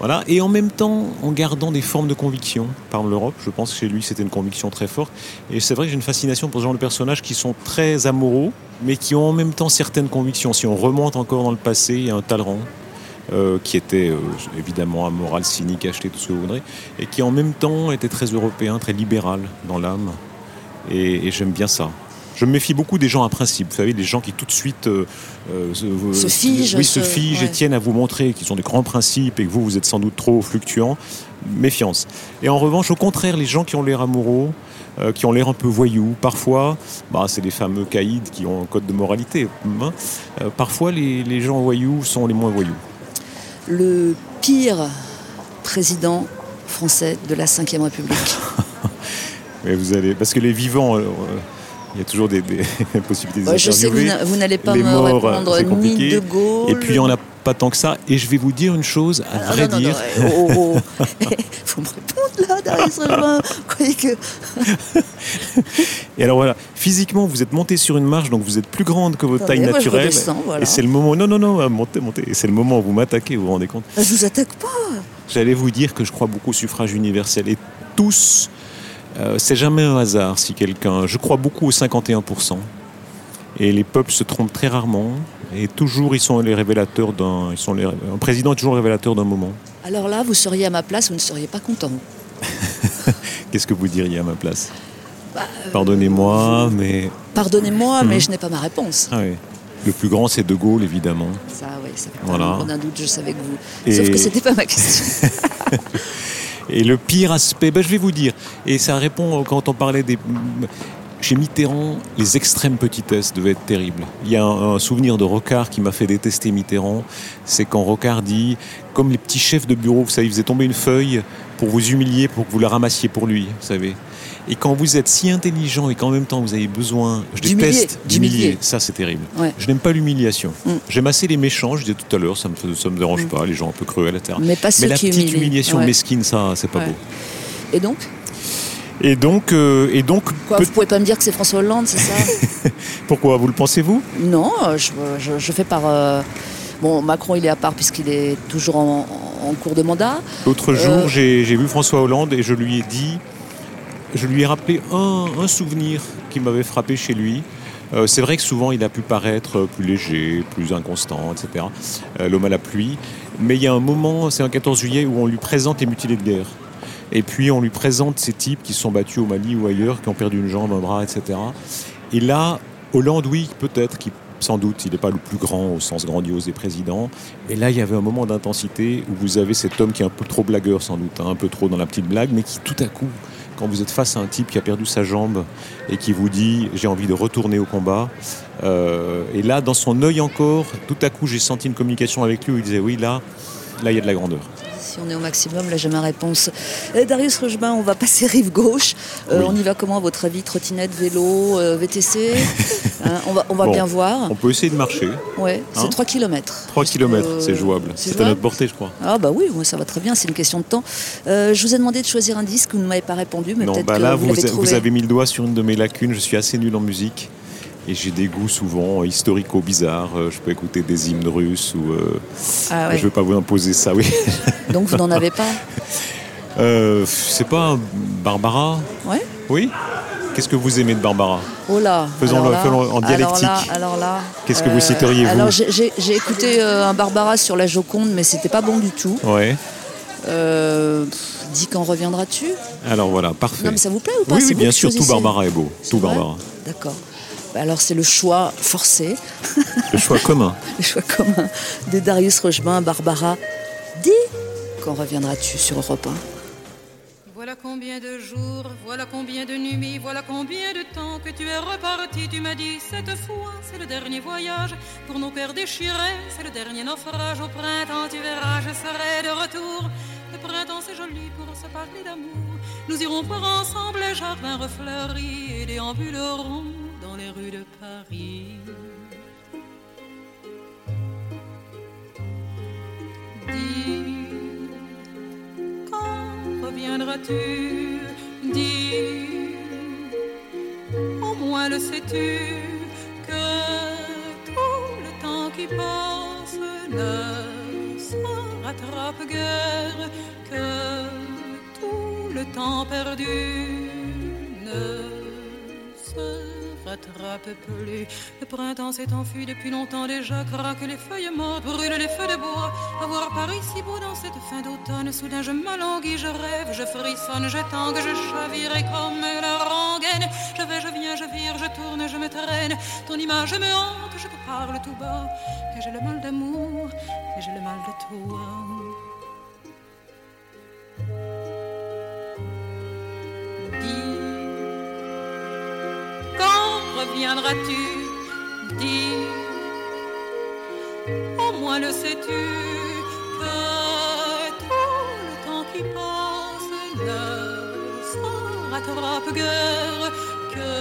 Voilà. Et en même temps, en gardant des formes de conviction par l'Europe, je pense que chez lui, c'était une conviction très forte. Et c'est vrai que j'ai une fascination pour ce genre de personnages qui sont très amoureux, mais qui ont en même temps certaines convictions. Si on remonte encore dans le passé, il y a un Talleyrand. euh, qui était euh, évidemment amoral, cynique, acheté, tout ce que vous voudrez, et qui en même temps était très européen, très libéral dans l'âme. Et, et j'aime bien ça. Je me méfie beaucoup des gens à principe, vous savez, des gens qui tout de suite euh, euh, Se figent, oui, se se- figent ouais. et tiennent à vous montrer qu'ils ont des grands principes et que vous, vous êtes sans doute trop fluctuant. Méfiance. Et en revanche, au contraire, les gens qui ont l'air amoureux, euh, qui ont l'air un peu voyous, parfois, bah, c'est les fameux caïds qui ont un code de moralité. hein. Euh, parfois, les, les gens voyous sont les moins voyous. le pire président français de la Ve République. Mais vous allez, parce que les vivants, euh, euh, il y a toujours des, des possibilités de Ouais, je sais que vous n'a- n'allez pas Les me morts, répondre c'est ni. De Gaulle. Et puis il n'y en a pas tant que ça. Et je vais vous dire une chose, à Ah, vrai non, non, dire. non, oh, oh, oh. Faut me répondre là, Darius que. Et alors voilà, physiquement, vous êtes monté sur une marche, donc vous êtes plus grande que votre Attendez, taille naturelle. voilà. Et c'est le moment. Non, non, non, euh, montez, montez. Et c'est le moment où vous m'attaquez, vous vous rendez compte Ah, Je vous attaque pas. J'allais vous dire que je crois beaucoup au suffrage universel. Et tous, euh, c'est jamais un hasard si quelqu'un. Je crois beaucoup au 51%. Et les peuples se trompent très rarement. Et toujours, ils sont les révélateurs d'un. Ils sont les, un président est toujours révélateur d'un moment. Alors là, vous seriez à ma place, vous ne seriez pas content. Qu'est-ce que vous diriez à ma place? Bah, euh, Pardonnez-moi, mais. Pardonnez-moi, mais Mhm. je n'ai pas ma réponse. Ah oui. Le plus grand, c'est De Gaulle, évidemment. Ça, oui, ça fait Voilà. pas d'un doute, je savais que vous. Et- Sauf que c'était pas ma question. Et le pire aspect, ben, je vais vous dire, et ça répond quand on parlait des... Chez Mitterrand, les extrêmes petitesses devaient être terribles. Il y a un, souvenir de Rocard qui m'a fait détester Mitterrand, c'est quand Rocard dit, comme les petits chefs de bureau, vous savez, il faisait tomber une feuille pour vous humilier, pour que vous la ramassiez pour lui, vous savez. Et quand vous êtes si intelligent et qu'en même temps vous avez besoin, je D'humilier, déteste d'humilier. ça c'est terrible. Ouais. Je n'aime pas l'humiliation. Mm. J'aime assez les méchants, je disais tout à l'heure, ça me, ça me dérange Mm. pas, les gens un peu cruels, etc. Mais pas ceux Mais la qui petite humilient. humiliation Ouais. mesquine, ça, c'est pas Ouais. beau. Et donc? Et donc, euh, et donc Quoi, peut- vous pouvez pas me dire que c'est François Hollande, c'est ça? Pourquoi Vous le pensez-vous Non, euh, je, je- je fais par. euh, Bon, Macron, il est à part puisqu'il est toujours en, en cours de mandat. L'autre Euh. jour, j'ai j'ai vu François Hollande et je lui ai dit je lui ai rappelé un, souvenir qui m'avait frappé chez lui. Euh, c'est vrai que souvent il a pu paraître plus léger, plus inconstant, etc. Euh, L'homme à la pluie. Mais il y a un moment, c'est un 14 juillet, où on lui présente les mutilés de guerre. Et puis on lui présente ces types qui sont battus au Mali ou ailleurs, qui ont perdu une jambe, un bras, etc. Et là, Hollande, oui, peut-être, qui sans doute, il n'est pas le plus grand au sens grandiose des présidents. Mais là, il y avait un moment d'intensité où vous avez cet homme qui est un peu trop blagueur, sans doute, hein, un peu trop dans la petite blague, mais qui tout à coup, quand vous êtes face à un type qui a perdu sa jambe et qui vous dit j'ai envie de retourner au combat, euh, et là, dans son œil encore, tout à coup, j'ai senti une communication avec lui où il disait oui, là, là, il y a de la grandeur. Si on est au maximum, là j'ai ma réponse. Euh, Darius Rochebain, on va passer rive gauche. Euh, Oui. On y va comment à votre avis? Trottinette, vélo, euh, VTC Hein, On va, on va Bon, bien voir. On peut essayer de marcher. Ouais, c'est Hein 3 km. 3 km, c'est jouable. c'est C'est à notre portée, je crois. Ah bah oui, ça va très bien, c'est une question de temps. Euh, je vous ai demandé de choisir un disque, vous ne m'avez pas répondu, mais Non, peut-être bah que là, vous, vous avez mis le doigt sur une de mes lacunes. Je suis assez nul en musique. Et j'ai des goûts souvent historico-bizarres. Euh, Je peux écouter des hymnes russes ou. euh, Ah ouais. Je ne vais pas vous imposer ça, oui. Donc vous n'en avez pas Euh, c'est pas Barbara Ouais Oui Qu'est-ce que vous aimez de Barbara? Oh là Faisons-le- en dialectique. Alors là, alors là, Qu'est-ce que vous citeriez, vous? Alors j'ai- écouté euh, un Barbara sur la Joconde, mais c'était pas bon du tout. Ouais. Euh, dis quand reviendras-tu? Alors voilà, parfait. Non mais ça vous plaît ou pas? Oui, bien sûr, tout. Barbara est beau. Tout Barbara. D'accord. Alors c'est le choix forcé, Le choix commun. le choix commun de Darius Rochebain, Barbara. Dis quand reviendras-tu sur Europe 1 Voilà combien de jours, voilà combien de nuits, voilà combien de temps que tu es reparti. Tu m'as dit cette fois, c'est le dernier voyage. Pour nos cœurs déchirés, c'est le dernier naufrage. Au printemps, tu verras, je serai de retour. Le printemps, c'est joli pour se parler d'amour. Nous irons voir ensemble les jardins refleuris et déambulerons les rues de Paris. Dis, quand reviendras-tu? Dis, au moins le sais-tu que tout le temps qui passe ne se rattrape guère, que tout le temps perdu ne se rattrape plus. Le printemps s'est enfui depuis longtemps déjà, craquent les feuilles mortes, brûlent les feux de bois. À voir Paris si beau dans cette fin d'automne, soudain je m'alanguis, je rêve, je frissonne, je tangue, je chavire et comme la rengaine. Je vais, je viens, je vire, je tourne, je me traîne. Ton image me hante, je te parle tout bas. Et j'ai le mal d'amour, et j'ai le mal de toi. Reviendras-tu Dis, au moins le sais-tu que tout le temps qui passe ne se rattrape guère, que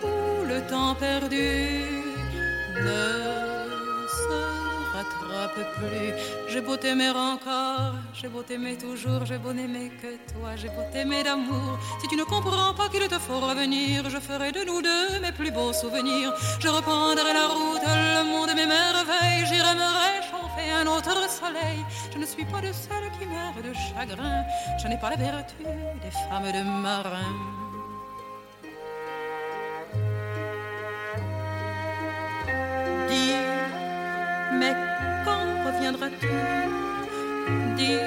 tout le temps perdu ne rattrape plus. J'ai beau t'aimer encore, j'ai beau t'aimer toujours, j'ai beau n'aimer que toi, j'ai beau t'aimer d'amour. Si tu ne comprends pas qu'il te faut revenir, je ferai de nous deux mes plus beaux souvenirs. Je reprendrai la route, le monde et mes merveilles, j'irai me réchauffer un autre soleil. Je ne suis pas de celles qui meurent de chagrin, je n'ai pas la vertu des femmes de marins. Mais quand reviendras-tu? Dis,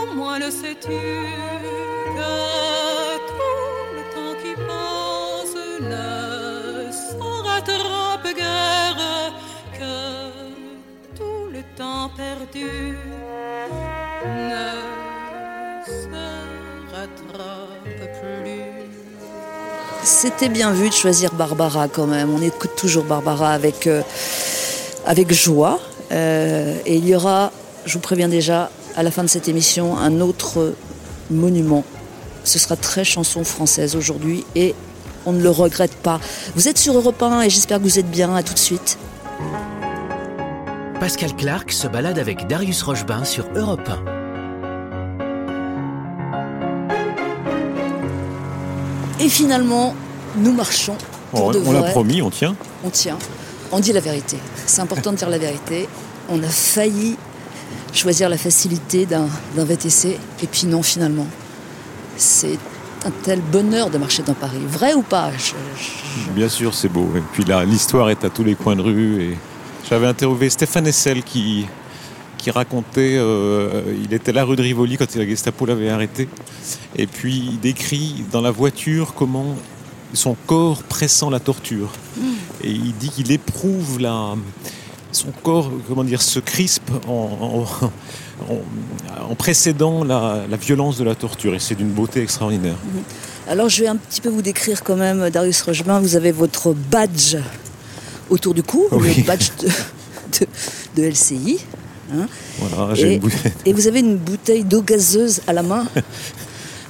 au moins le sais-tu que tout le temps qui passe ne s'en rattrape guère, que tout le temps perdu ne se rattrape. C'était bien vu de choisir Barbara quand même. On écoute toujours Barbara avec, euh, joie. Euh, et il y aura, je vous préviens déjà, à la fin de cette émission, un autre monument. Ce sera très chanson française aujourd'hui et on ne le regrette pas. Vous êtes sur Europe 1 et j'espère que vous êtes bien. À tout de suite. Pascal Clark se balade avec Darius Rochebain sur Europe 1. Et finalement, nous marchons pour On, de on l'a promis, on tient. On tient. On dit la vérité. C'est important de dire la vérité. On a failli choisir la facilité d'un d'un VTC. Et puis non, finalement. C'est un tel bonheur de marcher dans Paris. Vrai ou pas Je- je- Bien sûr, c'est beau. Et puis là, l'histoire est à tous les coins de rue. Et j'avais interviewé Stéphane Essel qui, qui racontait, euh, il était là rue de Rivoli quand la Gestapo l'avait arrêté. Et puis il décrit dans la voiture comment son corps pressant la torture. Et il dit qu'il éprouve la, son corps, comment dire, se crispe en, en- en- en précédant la, la violence de la torture. Et c'est d'une beauté extraordinaire. Alors je vais un petit peu vous décrire quand même, Darius Rochemin, vous avez votre badge autour du cou, Oui. le badge de, de- de LCI. Hein. Voilà, j'ai Et- une bouteille. Et vous avez une bouteille d'eau gazeuse à la main.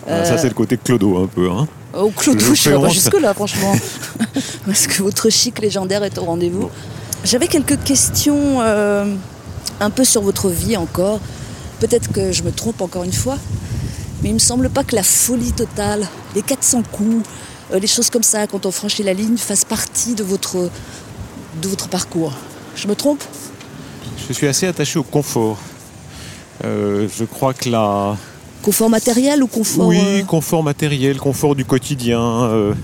Ah, Ça, c'est le côté clodo un peu. Hein. Au clou Je ne pas jusque-là, franchement. Parce que votre chic légendaire est au rendez-vous. J'avais quelques questions euh, un peu sur votre vie encore. Peut-être que je me trompe encore une fois. Mais il me semble pas que la folie totale, les 400 coups, euh, les choses comme ça, quand on franchit la ligne, fassent partie de votre, de votre parcours. Je me trompe? Je suis assez attaché au confort. Euh, je crois que la... Confort matériel ou confort oui, euh, confort matériel, confort du quotidien. euh,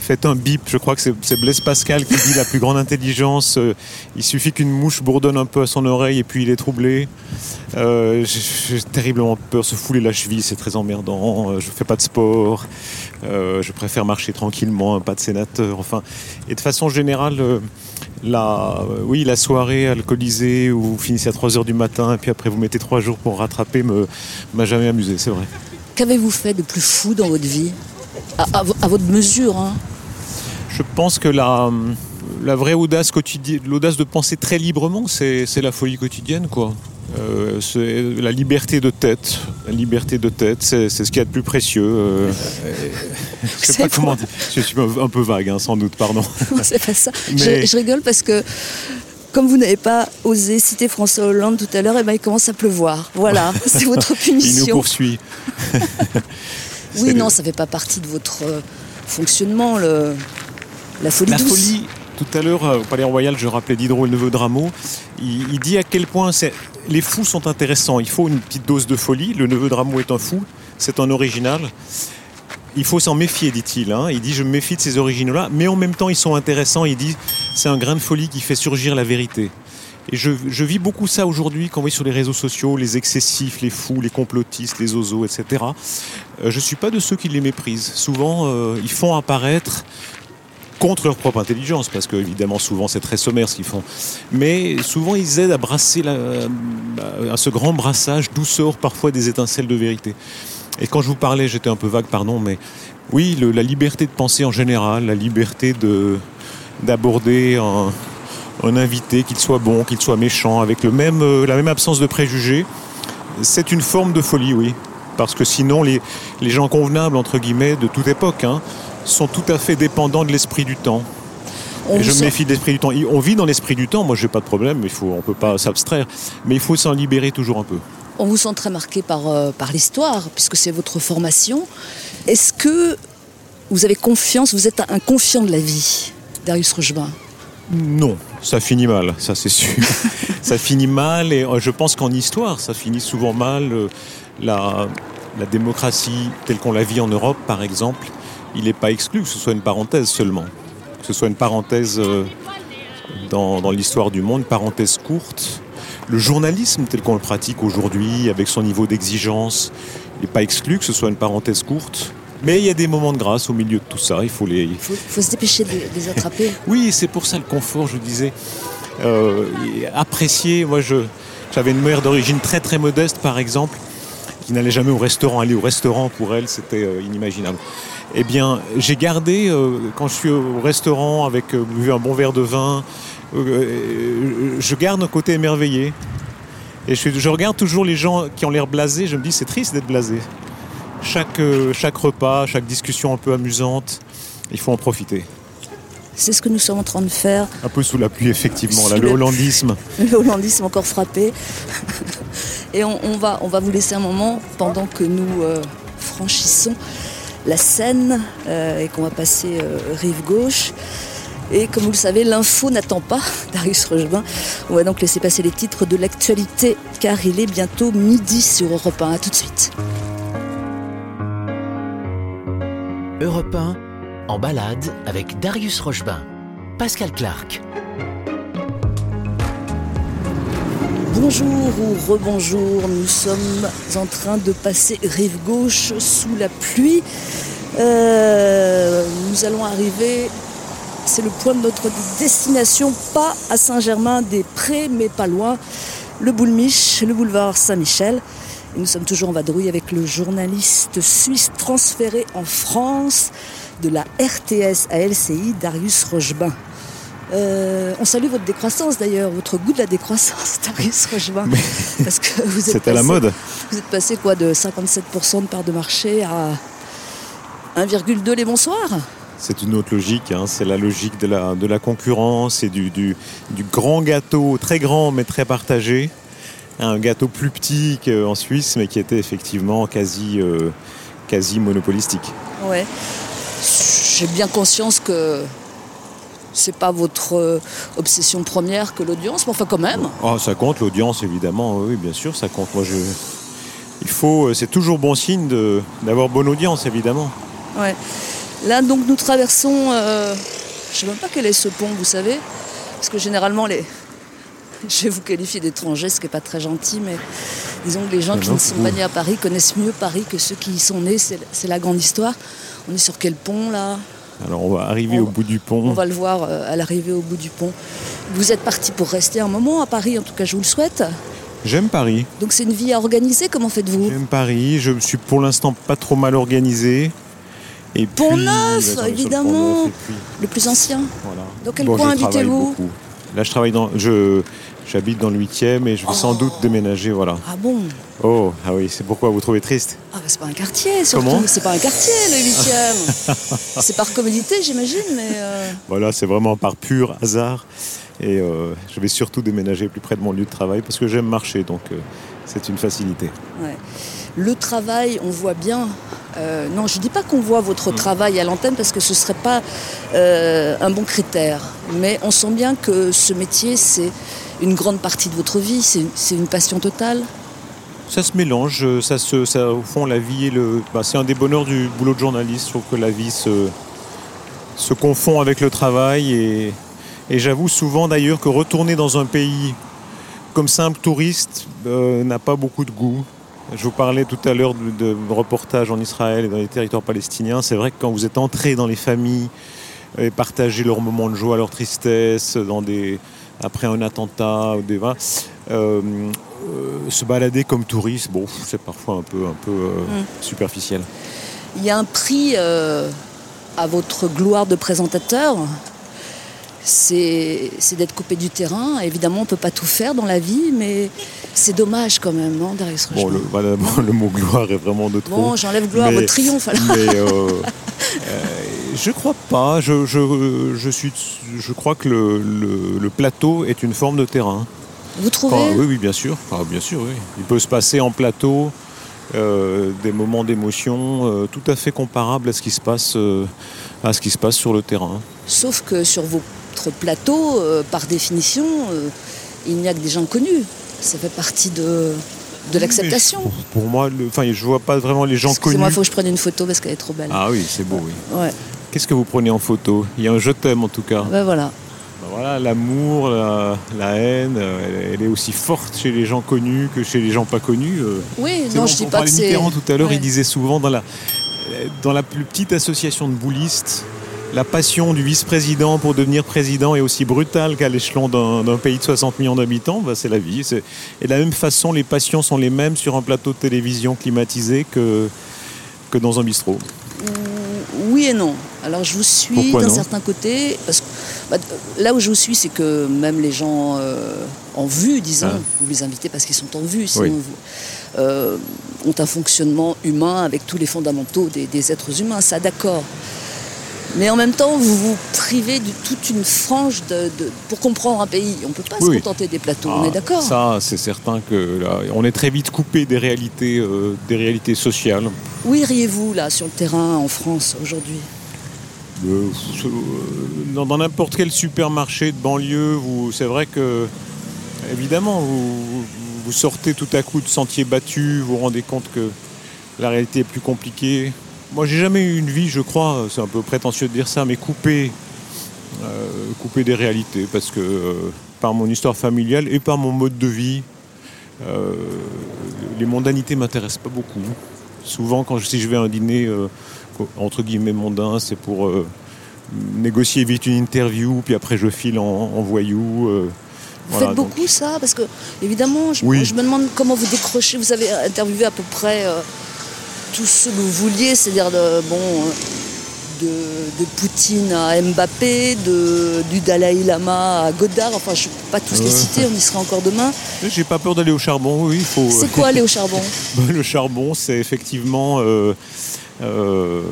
faites un bip, je crois que c'est Blaise Pascal qui dit la plus grande intelligence. euh, il suffit qu'une mouche bourdonne un peu à son oreille et puis il est troublé. J'ai terriblement peur, se fouler la cheville, c'est très emmerdant. Je fais pas de sport. Je préfère marcher tranquillement, un pas de sénateur. Enfin, et de façon générale, la, euh, oui, la soirée alcoolisée où vous finissez à 3h du matin et puis après vous mettez 3 jours pour rattraper me- m'a jamais amusé, c'est vrai. Qu'avez-vous fait de plus fou dans votre vie? À, à vo- à votre mesure, hein Je pense que la, la vraie audace quotidienne, l'audace de penser très librement, c'est c'est la folie quotidienne, quoi. Euh, c'est la liberté de tête. La liberté de tête, c'est c'est ce qu'il y a de plus précieux. euh, je sais C'est pas comment dire. Je suis un peu vague, hein, sans doute, pardon. c'est pas ça. Mais- Je, je rigole parce que comme vous n'avez pas osé citer François Hollande tout à l'heure, eh ben, il commence à pleuvoir. Voilà, c'est votre Il nous punition. poursuit. Oui, non, ça fait pas partie de votre euh, fonctionnement, le... la folie La douce. folie, tout à l'heure, euh, au Palais Royal, je rappelais Diderot, le neveu de Rameau, il, il dit à quel point c'est- les fous sont intéressants. Il faut une petite dose de folie. Le neveu de Rameau est un fou, c'est un original. Il faut s'en méfier, dit-il. hein. Il dit Je me méfie de ces originaux-là, mais en même temps, ils sont intéressants. Il dit C'est un grain de folie qui fait surgir la vérité. Et je, vis beaucoup ça aujourd'hui quand on voit sur les réseaux sociaux, les excessifs, les fous, les complotistes, les osos, etc. Euh, je ne suis pas de ceux qui les méprisent. Souvent, euh, ils font apparaître contre leur propre intelligence, parce que évidemment souvent c'est très sommaire ce qu'ils font. Mais souvent ils aident à brasser à ce grand brassage d'où sort parfois des étincelles de vérité. Et quand je vous parlais, j'étais un peu vague, pardon, mais oui, la liberté de penser en général, la liberté de d'aborder un, invité, qu'il soit bon, qu'il soit méchant, avec le même, euh, la même absence de préjugés, c'est une forme de folie, oui. Parce que sinon, les, les gens convenables, entre guillemets, de toute époque, hein, sont tout à fait dépendants de l'esprit du temps. Et je me méfie de l'esprit du temps. On vit dans l'esprit du temps, moi j'ai pas de problème, il faut, on peut pas s'abstraire, mais il faut s'en libérer toujours un peu. On vous sent très marqué par, euh, par l'histoire, puisque c'est votre formation. Est-ce que vous avez confiance, vous êtes un confiant de la vie, Darius Rochebin Non, ça finit mal, ça c'est sûr. ça finit mal et euh, je pense qu'en histoire, ça finit souvent mal. Euh, La, la démocratie telle qu'on la vit en Europe, par exemple, il n'est pas exclu que ce soit une parenthèse seulement. Que ce soit une parenthèse euh, dans, dans l'histoire du monde, parenthèse courte. Le journalisme tel qu'on le pratique aujourd'hui, avec son niveau d'exigence, il n'est pas exclu que ce soit une parenthèse courte. Mais il y a des moments de grâce au milieu de tout ça, il faut les, Il faut, faut se dépêcher de, les attraper. oui, c'est pour ça le confort, je vous disais. Euh, apprécier, moi je, j'avais une mère d'origine très très modeste par exemple, qui n'allait jamais au restaurant. Aller au restaurant pour elle, c'était euh, inimaginable. Eh bien, j'ai gardé, euh, quand je suis au restaurant avec euh, un bon verre de vin, euh, je garde un côté émerveillé. Et je, regarde toujours les gens qui ont l'air blasés, je me dis c'est triste d'être blasé. Chaque, chaque repas, chaque discussion un peu amusante, il faut en profiter. C'est ce que nous sommes en train de faire. Un peu sous la pluie, effectivement, là, le la- hollandisme. Le hollandisme encore frappé. Et on, on va, on va vous laisser un moment pendant que nous franchissons la Seine euh, et qu'on va passer euh, rive gauche. Et comme vous le savez, l'info n'attend pas Darius Rochebin. On va donc laisser passer les titres de l'actualité car il est bientôt midi sur Europe 1. À tout de suite. Europe 1, en balade avec Darius Rochebin. Pascal Clark. Bonjour ou rebonjour, nous sommes en train de passer rive gauche sous la pluie. Euh, nous allons arriver, c'est le point de notre destination, pas à Saint-Germain-des-Prés, mais pas loin, le Boulmiche, le boulevard Saint-Michel. Nous sommes toujours en vadrouille avec le journaliste suisse transféré en France de la RTS à LCI, Darius Rochebin. Euh, on salue votre décroissance d'ailleurs, votre goût de la décroissance, Darius Rochebin. Parce que vous êtes C'était la mode. Vous êtes passé quoi de 57% de part de marché à 1,2 les bonsoirs? C'est une autre logique, hein. c'est la logique de la, de la concurrence et du, du, du grand gâteau, très grand mais très partagé. Un gâteau plus petit qu'en Suisse, mais qui était effectivement quasi, euh, quasi monopolistique. Ouais. J'ai bien conscience que c'est pas votre euh, obsession première que l'audience, mais enfin quand même. Oh, ça compte l'audience, évidemment, oui, bien sûr, ça compte. Moi, je... Il faut, euh, c'est toujours bon signe d'avoir bonne audience, évidemment. Ouais. Là, donc, nous traversons. euh, je sais même pas quel est ce pont, vous savez, parce que généralement les. Je vais vous qualifier d'étrangers, ce qui n'est pas très gentil, mais disons que les gens Mais qui non, ne sont pas nés à Paris connaissent mieux Paris que ceux qui y sont nés. C'est la grande histoire. On est sur quel pont là? Alors, on va arriver On- au bout du pont. On va le voir euh, à l'arrivée au bout du pont. Vous êtes parti pour rester un moment à Paris, en tout cas je vous le souhaite. J'aime Paris. Donc c'est une vie à organiser, comment faites-vous? J'aime Paris. Je suis pour l'instant pas trop mal organisé. Et Pont puis, Neuf, bah, le évidemment. Puis, Le plus ancien voilà. Dans quel Bon, coin habitez-vous? Là, je travaille dans. Je, j'habite dans le 8e et je vais sans doute déménager. Voilà. Ah bon? Oh, ah oui, c'est pourquoi vous trouvez triste? Ah bah c'est pas un quartier surtout. Comment? C'est pas un quartier le 8 c'est par commodité j'imagine, mais... euh, Voilà, c'est vraiment par pur hasard. Et euh, je vais surtout déménager plus près de mon lieu de travail parce que j'aime marcher, donc euh, c'est une facilité. ouais. Le travail, on voit bien... non, je dis pas qu'on voit votre travail à l'antenne parce que ce serait pas un bon critère. Mais on sent bien que ce métier, c'est une grande partie de votre vie, c'est une passion totale. Ça se mélange, ça se, au fond, la vie le. bah, c'est un des bonheurs du boulot de journaliste. Je que la vie se, se confond avec le travail. Et, j'avoue souvent d'ailleurs que retourner dans un pays comme simple touriste euh, n'a pas beaucoup de goût. Je vous parlais tout à l'heure de, de reportages en Israël et dans les territoires palestiniens. C'est vrai que quand vous êtes entré dans les familles et partagé leurs moments de joie, leur tristesse, dans des, après un attentat, ou des, voilà, euh, euh, se balader comme touriste, bon, c'est parfois un peu, un peu euh, superficiel. Il y a un prix à votre gloire de présentateur. C'est d'être coupé du terrain. Évidemment, on ne peut pas tout faire dans la vie, mais c'est dommage quand même, non, Darius Bon, le, voilà, bon, le mot gloire est vraiment de trop. Bon, j'enlève gloire Mais- votre triomphe. alors. Mais je crois pas. Je, je, je, suis, je crois que le, le- le plateau est une forme de terrain. Vous trouvez Enfin, oui, oui, bien sûr. Bien sûr, oui. Il peut se passer en plateau euh, des moments d'émotion euh, tout à fait comparables à ce qui se passe, euh, à ce qui se passe sur le terrain. Sauf que sur votre plateau, euh, par définition, euh, il n'y a que des gens connus. Ça fait partie de, de l'acceptation. Pour, pour moi, le, enfin, je vois pas vraiment les gens connus. Excusez-moi, il faut que je prenne une photo parce qu'elle est trop belle. Ah oui, c'est beau, oui. Ouais, Qu'est-ce que vous prenez en photo? Il y a un je t'aime en tout cas. ben voilà. Ben Voilà, l'amour, la, la haine, euh, elle, elle est aussi forte chez les gens connus que chez les gens pas connus. euh. Oui, non, bon, je dis on pas que parlait de c'est. Mitterrand tout à l'heure, Ouais. il disait souvent dans la, dans la plus petite association de boulistes, la passion du vice-président pour devenir président est aussi brutale qu'à l'échelon d'un pays de 60 millions d'habitants. Bah, c'est la vie. Et de la même façon, les passions sont les mêmes sur un plateau de télévision climatisé que, que dans un bistrot. Oui et non. Alors je vous suis d'un certain côté, parce que bah, là où je vous suis, c'est que même les gens euh, en vue, disons, Ah. vous les invitez parce qu'ils sont en vue, sinon Oui. vous, euh, ont un fonctionnement humain avec tous les fondamentaux des, des êtres humains, ça d'accord. Mais en même temps, vous vous privez de toute une frange de, de- pour comprendre un pays. On ne peut pas Oui, se contenter des plateaux, on Ah, est d'accord Ça, c'est certain que là, on est très vite coupé des réalités, euh, des réalités sociales. Où iriez-vous là sur le terrain en France aujourd'hui? Euh, euh, dans n'importe quel supermarché de banlieue, c'est vrai que, évidemment, vous, vous sortez tout à coup de sentiers battus, vous vous rendez compte que la réalité est plus compliquée. Moi, j'ai jamais eu une vie, je crois, c'est un peu prétentieux de dire ça, mais coupée, euh, coupée des réalités, parce que euh, par mon histoire familiale et par mon mode de vie, euh, les mondanités m'intéressent pas beaucoup. Souvent, quand je, si je vais à un dîner entre guillemets mondain, c'est pour négocier vite une interview, puis après je file en, en voyou. Vous voilà, faites donc- beaucoup ça? Parce que, évidemment, je, Oui. je me demande comment vous décrochez. Vous avez interviewé à peu près tout ce que vous vouliez, c'est-à-dire de, bon, de, de Poutine à Mbappé, de, du Dalai Lama à Godard. Enfin, je ne peux pas tous les citer, on y sera encore demain. J'ai pas peur d'aller au charbon, oui, il faut. C'est quoi aller au charbon? Bah, Le charbon, c'est effectivement euh, euh,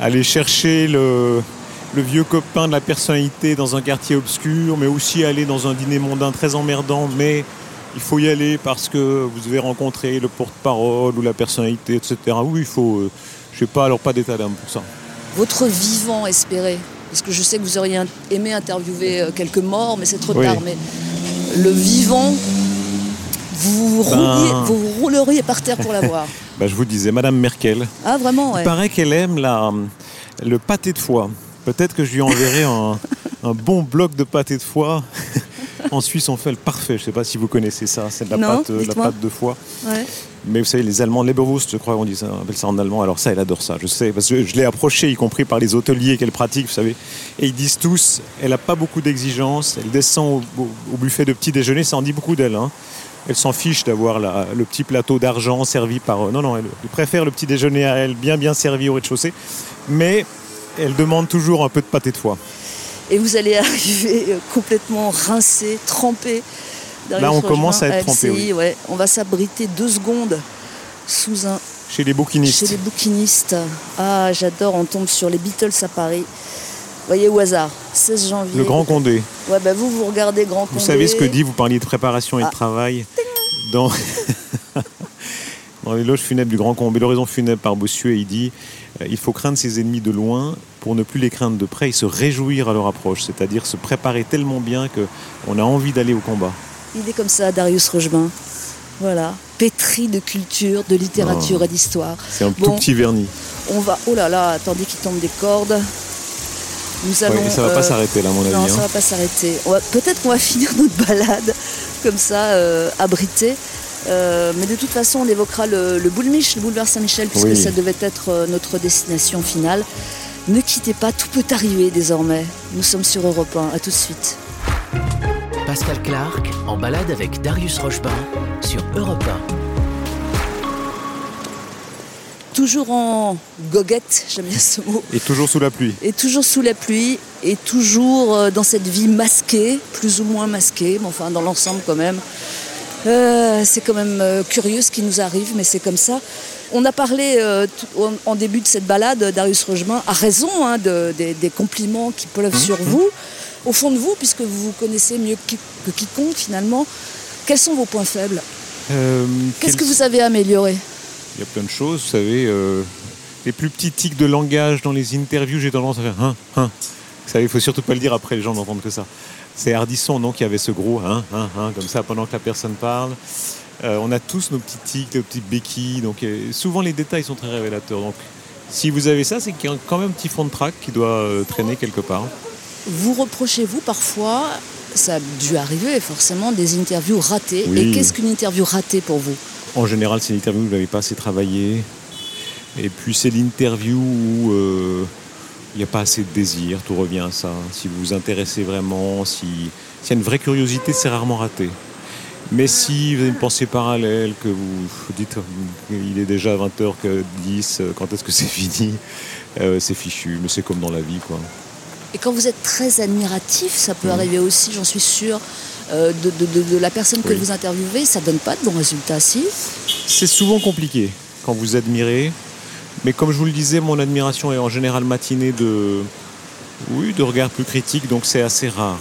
aller chercher le, le vieux copain de la personnalité dans un quartier obscur, mais aussi aller dans un dîner mondain très emmerdant, mais il faut y aller parce que vous devez rencontrer le porte-parole ou la personnalité, etc. Oui, il faut. euh, je sais pas, alors pas d'état d'âme pour ça. Votre vivant espéré Parce que je sais que vous auriez aimé interviewer euh, quelques morts, mais c'est trop Oui. tard. Mais le vivant, vous, Ben- rouliez- vous rouleriez par terre pour l'avoir. Bah, je vous disais, Madame Merkel, Ah, vraiment, ouais. Il paraît qu'elle aime la, le pâté de foie. Peut-être que je lui enverrai un, un bon bloc de pâté de foie. en Suisse, on fait le parfait. Je ne sais pas si vous connaissez ça. C'est de la, Non, pâte, euh, la pâte de foie. Ouais. Mais vous savez, les Allemands, Leberwurst, je crois qu'on dit ça, on appelle ça en allemand. Alors ça, elle adore ça, je sais. Parce que je l'ai approché, y compris par les hôteliers qu'elle pratique, vous savez. Et ils disent tous, elle n'a pas beaucoup d'exigences. Elle descend au, buffet de petit déjeuner, ça en dit beaucoup d'elle. hein. Elle s'en fiche d'avoir le petit plateau d'argent servi par... euh, Non, non, elle, elle préfère le petit déjeuner à elle, bien bien servi au rez-de-chaussée. Mais elle demande toujours un peu de pâté de foie. Et vous allez arriver euh, complètement rincé, trempé. Là, on ce commence à être trempé, oui. ouais. On va s'abriter deux secondes sous un Chez les bouquinistes. Chez les bouquinistes. Ah, j'adore, on tombe sur les Beatles à Paris. Voyez au hasard, 16 janvier. Le Grand Condé. Ouais, bah vous, vous regardez Grand Vous Condé. savez ce que dit, vous parliez de préparation et Ah. de travail dans, dans les loges funèbres du Grand Combe, l'horizon funèbre par Bossuet, il dit il faut craindre ses ennemis de loin pour ne plus les craindre de près et se réjouir à leur approche, c'est-à-dire se préparer tellement bien que on a envie d'aller au combat. Il est comme ça, Darius Rochebain. Voilà, pétri de culture, de littérature et d'histoire. C'est un Bon. tout petit vernis. On va. Oh là là, attendez qu'il tombe des cordes. Nous allons. Ouais, ça va euh, pas s'arrêter là, à mon avis. Non, hein. ça va pas s'arrêter. Peut-être qu'on va finir notre balade comme ça, euh, abrité. Euh, mais de toute façon, on évoquera le, le le boulevard Saint-Michel, puisque Oui. ça devait être euh, notre destination finale. Ne quittez pas, tout peut arriver désormais. Nous sommes sur Europe 1. À tout de suite. Pascal Clark en balade avec Darius Rochebain sur Europe Toujours en goguette, j'aime bien ce mot. Et toujours sous la pluie. Et toujours sous la pluie, et toujours euh, dans cette vie masquée, plus ou moins masquée, mais enfin dans l'ensemble quand même. Euh, c'est quand même euh, curieux ce qui nous arrive, mais c'est comme ça. On a parlé euh, en, début de cette balade, Darius Rochemin, à raison hein, de- des, des compliments qui pleuvent sur vous. Au fond de vous, puisque vous vous connaissez mieux que, qui- que quiconque finalement, quels sont vos points faibles Euh, Qu'est-ce quel- que vous avez amélioré Il y a plein de choses, vous savez. les plus petits tics de langage dans les interviews, j'ai tendance à faire hein, hein. Vous savez, il faut surtout pas le dire après, les gens n'entendent que ça. C'est Hardisson, non, qui avait ce gros hein, hein, hein, comme ça pendant que la personne parle. Euh, on a tous nos petits tics, nos petites béquilles. Donc, euh, souvent, les détails sont très révélateurs. Donc, si vous avez ça, c'est qu'il y a quand même un petit fond de track qui doit euh, traîner quelque part. Vous reprochez-vous parfois, ça a dû arriver forcément, des interviews ratées. Oui. Et qu'est-ce qu'une interview ratée pour vous? En général, c'est l'interview où vous n'avez pas assez travaillé. Et puis, c'est l'interview où il n'y a pas assez de désir. Tout revient à ça. Si vous vous intéressez vraiment, si- s'il y a une vraie curiosité, c'est rarement raté. Mais si vous avez une pensée parallèle, que vous dites il est déjà 20h10, euh, quand est-ce que c'est fini euh, C'est fichu, mais c'est comme dans la vie. quoi. Et quand vous êtes très admiratif, ça peut arriver aussi, j'en suis sûre, euh, de, de- de- de la personne que Oui. vous interviewez, ça donne pas de bons résultats, si? C'est souvent compliqué quand vous admirez. Mais comme je vous le disais, mon admiration est en général matinée de, oui, de regards plus critiques, donc c'est assez rare.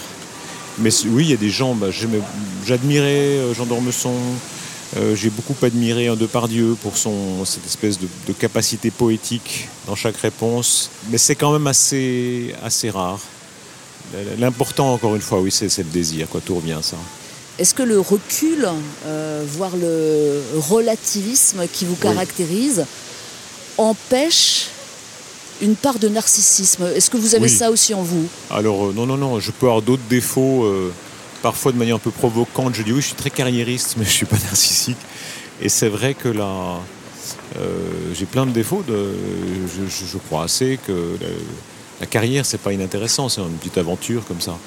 Mais oui, il y a des gens, bah, j'admirais euh, Jean d'Ormesson, euh, j'ai beaucoup admiré un Depardieu pour son, cette espèce de, de capacité poétique dans chaque réponse. Mais c'est quand même assez, assez rare. L'important, encore une fois, oui, c'est c'est le désir, quoi, tout revient à ça. Est-ce que le recul, euh, voire le relativisme qui vous caractérise, empêche une part de narcissisme. Est-ce que vous avez Oui. ça aussi en vous? Alors euh, non, non, non, je peux avoir d'autres défauts, euh, parfois de manière un peu provocante. Je dis oui, je suis très carriériste, mais je suis pas narcissique. Et c'est vrai que là, euh, j'ai plein de défauts. De, je, je- je crois assez que la, la carrière, c'est pas inintéressant, c'est une petite aventure comme ça.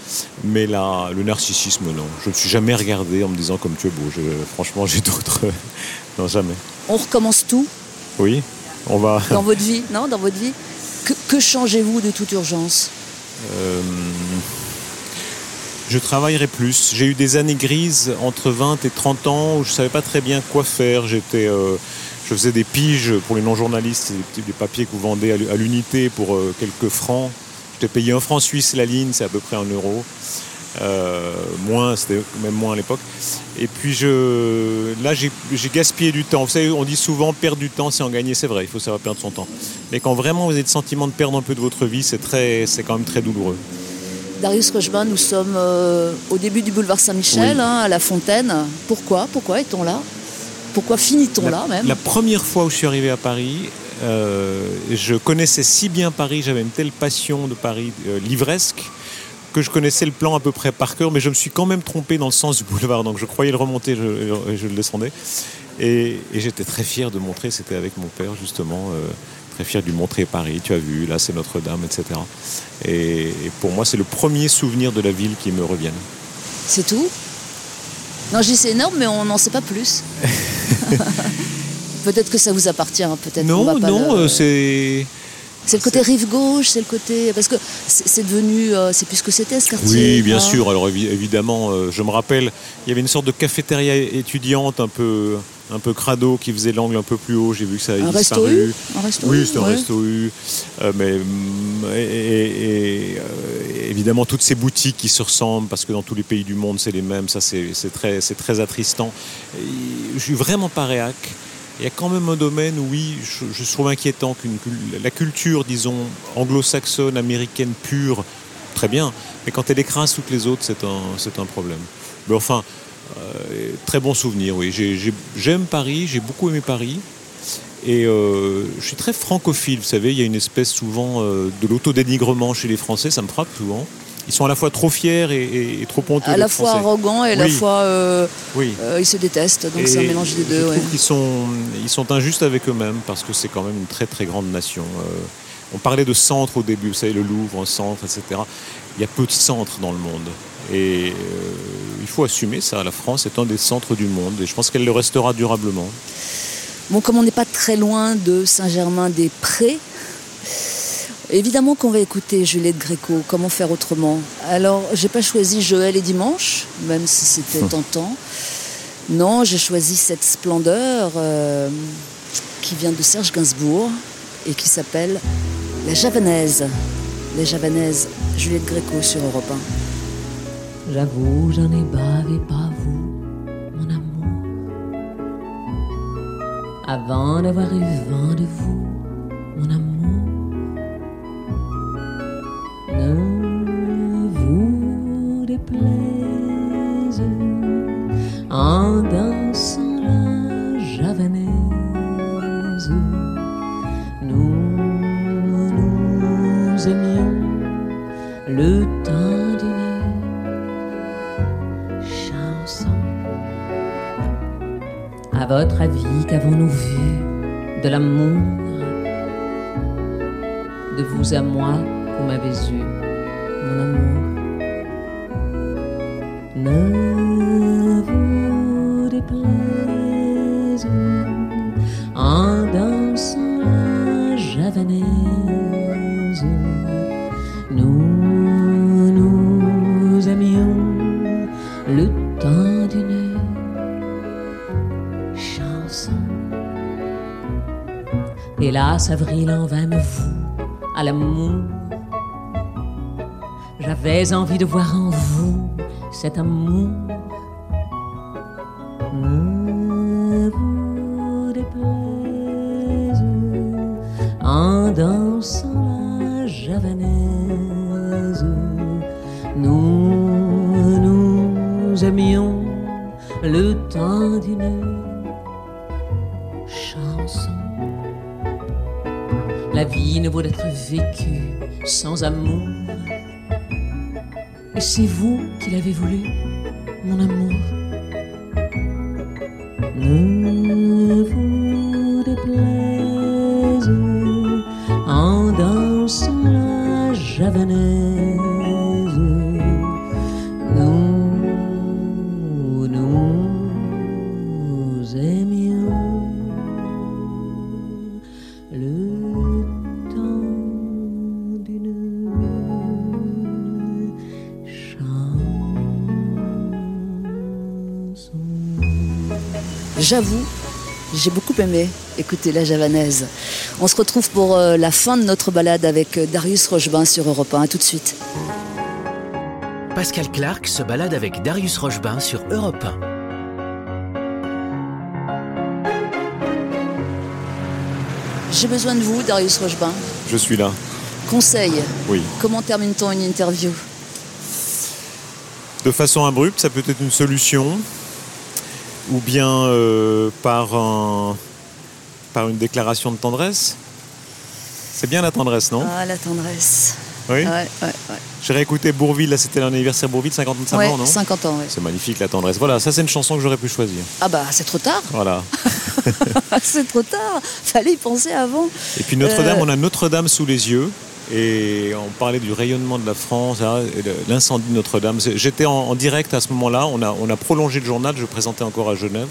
Mais là, le narcissisme, non. Je ne me suis jamais regardé en me disant comme tu es beau. Je- franchement, j'ai d'autres. non, jamais. On recommence tout? Oui, on va. dans votre vie, non Dans votre vie Que, que changez-vous de toute urgence Euh, je travaillerai plus. J'ai eu des années grises entre 20 et 30 ans où je savais pas très bien quoi faire. J'étais, euh, je faisais des piges pour les non-journalistes, des, des papiers que vous vendez à l'unité pour euh, quelques francs. J'étais payé un franc suisse la ligne, c'est à peu près un euro. Euh, moins, c'était même moins à l'époque. Et puis je, là, j'ai gaspillé du temps. Vous savez, on dit souvent perdre du temps, c'est en gagner. C'est vrai, il faut savoir perdre son temps. Mais quand vraiment vous avez le sentiment de perdre un peu de votre vie, c'est quand même très douloureux. Darius Rochemin, nous sommes euh, au début du boulevard Saint-Michel, Oui. hein, à la Fontaine. Pourquoi? Pourquoi est-on là? Pourquoi finit-on là même? La première fois où je suis arrivé à Paris, euh, je connaissais si bien Paris, j'avais une telle passion de Paris livresque que je connaissais le plan à peu près par cœur, mais je me suis quand même trompé dans le sens du boulevard, donc je croyais le remonter, je, je le descendais. Et, et j'étais très fier de montrer, c'était avec mon père justement, euh, très fier de lui montrer Paris, tu as vu, là c'est Notre-Dame, etc. Et, et pour moi, c'est le premier souvenir de la ville qui me revienne. C'est tout? Non, je dis c'est énorme, mais on n'en sait pas plus. peut-être que ça vous appartient, hein, peut-être. qu'on va Non, pas non, le- euh, c'est... C'est le côté rive gauche, c'est le côté. Parce que c'est devenu. euh, c'est plus ce que c'était ce quartier. Oui, bien hein. sûr. Alors évi- évidemment, euh, je me rappelle, il y avait une sorte de cafétéria étudiante un peu, un peu crado qui faisait l'angle un peu plus haut. J'ai vu que ça avait Un resto disparu. U? Un resto Oui, U, c'était un resto U. Euh, mais hum, et, et- et, évidemment toutes ces boutiques qui se ressemblent parce que dans tous les pays du monde c'est les mêmes. Ça c'est très c'est très attristant. Je suis vraiment pas réac. Il y a quand même un domaine où oui, je, trouve inquiétant qu'une la culture, disons anglo-saxonne, américaine pure, très bien, mais quand elle écrase toutes les autres, c'est un problème. Mais enfin. euh, très bon souvenir, oui. J'ai- j'ai- J'aime Paris, j'ai beaucoup aimé Paris. Et euh, je suis très francophile, vous savez, il y a une espèce souvent euh, de l'autodénigrement chez les Français, ça me frappe souvent. Ils sont à la fois trop fiers et, et- et trop honteux. À la fois français. arrogant et à la fois. euh, Oui. euh, ils se détestent, donc c'est un mélange des deux. ouais. sont, ils sont injustes avec eux-mêmes parce que c'est quand même une très très grande nation. Euh, on parlait de centre au début, vous savez, le Louvre, un centre, etc. Il y a peu de centres dans le monde. Et il faut assumer ça. La France est un des centres du monde et je pense qu'elle le restera durablement. Bon, comme on n'est pas très loin de Saint-Germain-des-Prés, évidemment qu'on va écouter Juliette Gréco. Comment faire autrement Alors, j'ai pas choisi Joël et Dimanche, même si c'était tentant. Non, j'ai choisi cette splendeur euh, qui vient de Serge Gainsbourg et qui s'appelle La Javanaise. La Javanaise, Juliette Gréco sur Europe 1. J'avoue, j'en ai bavé pas vous, mon amour. Avant d'avoir eu vent de vous, vous déplaise en dansant la javanaise. Nous nous aimions le temps d'une chanson. À votre avis, qu'avons-nous vu de l'amour De vous à moi, vous m'avez eu, mon amour? Ne vous déplaise en dansant la javanaise. Nous nous aimions le temps d'une chanson. Hélas, avril en vain me voue à l'amour. J'avais envie de voir en vous cet amour. Ne vous déplaise en dansant la javanaise. Nous nous aimions le temps d'une chanson. La vie ne vaut d'être vécue sans amour. Et c'est vous qui l'avez voulu, mon amour. Ne J'avoue, j'ai beaucoup aimé écouter la javanaise. On se retrouve pour euh, la fin de notre balade avec euh, Darius Rochebin sur Europe 1. À tout de suite. Pascal Clark se balade avec Darius Rochebin sur Europe 1. J'ai besoin de vous, Darius Rochebin. Je suis là. Conseil. Oui. Comment termine-t-on une interview? De façon abrupte, ça peut être une solution, ou bien euh, par, un- par une déclaration de tendresse? C'est bien la tendresse, non? Ah, la tendresse. Oui? Ouais, ouais, ouais. J'ai réécouté Bourville, là c'était l'anniversaire Bourville, 55 Ouais, ans, non? 50 ans, ouais. C'est magnifique la tendresse. Voilà, ça c'est une chanson que j'aurais pu choisir. Ah bah, c'est trop tard. Voilà. c'est trop tard. Fallait y penser avant. Et puis Notre-Dame, Euh, on a Notre-Dame sous les yeux. Et on parlait du rayonnement de la France, hein, l'incendie de Notre-Dame. J'étais en, direct à ce moment-là. On a, on a prolongé le journal. Je présentais encore à Genève.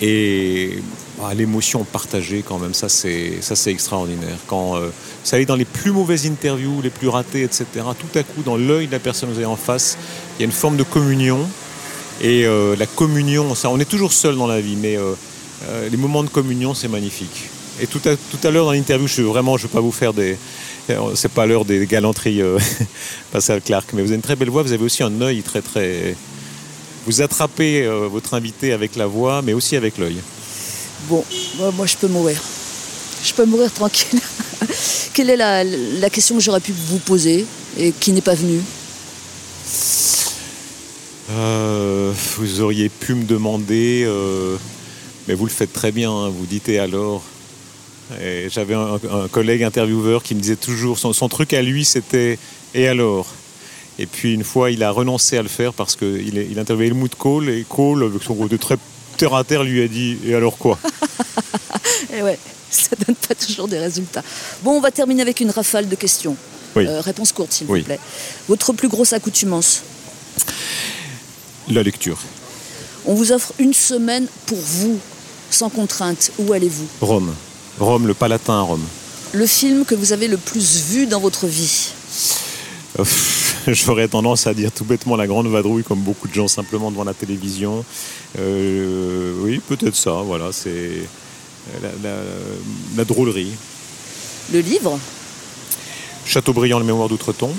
Et ah, l'émotion partagée, quand même, ça c'est extraordinaire. Quand euh, vous savez, dans les plus mauvaises interviews, les plus ratées, etc. Tout à coup, dans l'œil de la personne que vous avez en face, il y a une forme de communion. Et euh, la communion, on est toujours seul dans la vie, mais euh, euh, les moments de communion, c'est magnifique. Et tout à, tout à l'heure dans l'interview, je vraiment, je ne vais pas vous faire des, c'est pas l'heure des galanteries, euh, Pascal Clark, mais vous avez une très belle voix. Vous avez aussi un œil très très. Vous attrapez euh, votre invité avec la voix, mais aussi avec l'œil. Bon, moi, je peux mourir. Je peux mourir tranquille. Quelle est la, la question que j'aurais pu vous poser et qui n'est pas venue? Euh, vous auriez pu me demander, euh, mais vous le faites très bien, hein, vous dites et alors? Et J'avais un, un collègue intervieweur qui me disait toujours, son, son truc à lui c'était et alors? Et puis une fois il a renoncé à le faire parce qu'il il interviewait Helmut Kohl et Kohl, avec son côté très terre à terre, lui a dit et alors quoi? Eh ouais, ça donne pas toujours des résultats. Bon, on va terminer avec une rafale de questions. Oui. Euh, réponse courte, s'il Oui. vous plaît. Votre plus grosse accoutumance La lecture. On vous offre une semaine pour vous, sans contrainte. Où allez-vous? Rome. Rome, le Palatin à Rome. Le film que vous avez le plus vu dans votre vie J'aurais tendance à dire tout bêtement la grande vadrouille, comme beaucoup de gens simplement devant la télévision. Euh, oui, peut-être ça, voilà, c'est la, la- la drôlerie. Le livre Chateaubriand, le mémoire d'outre-tombe.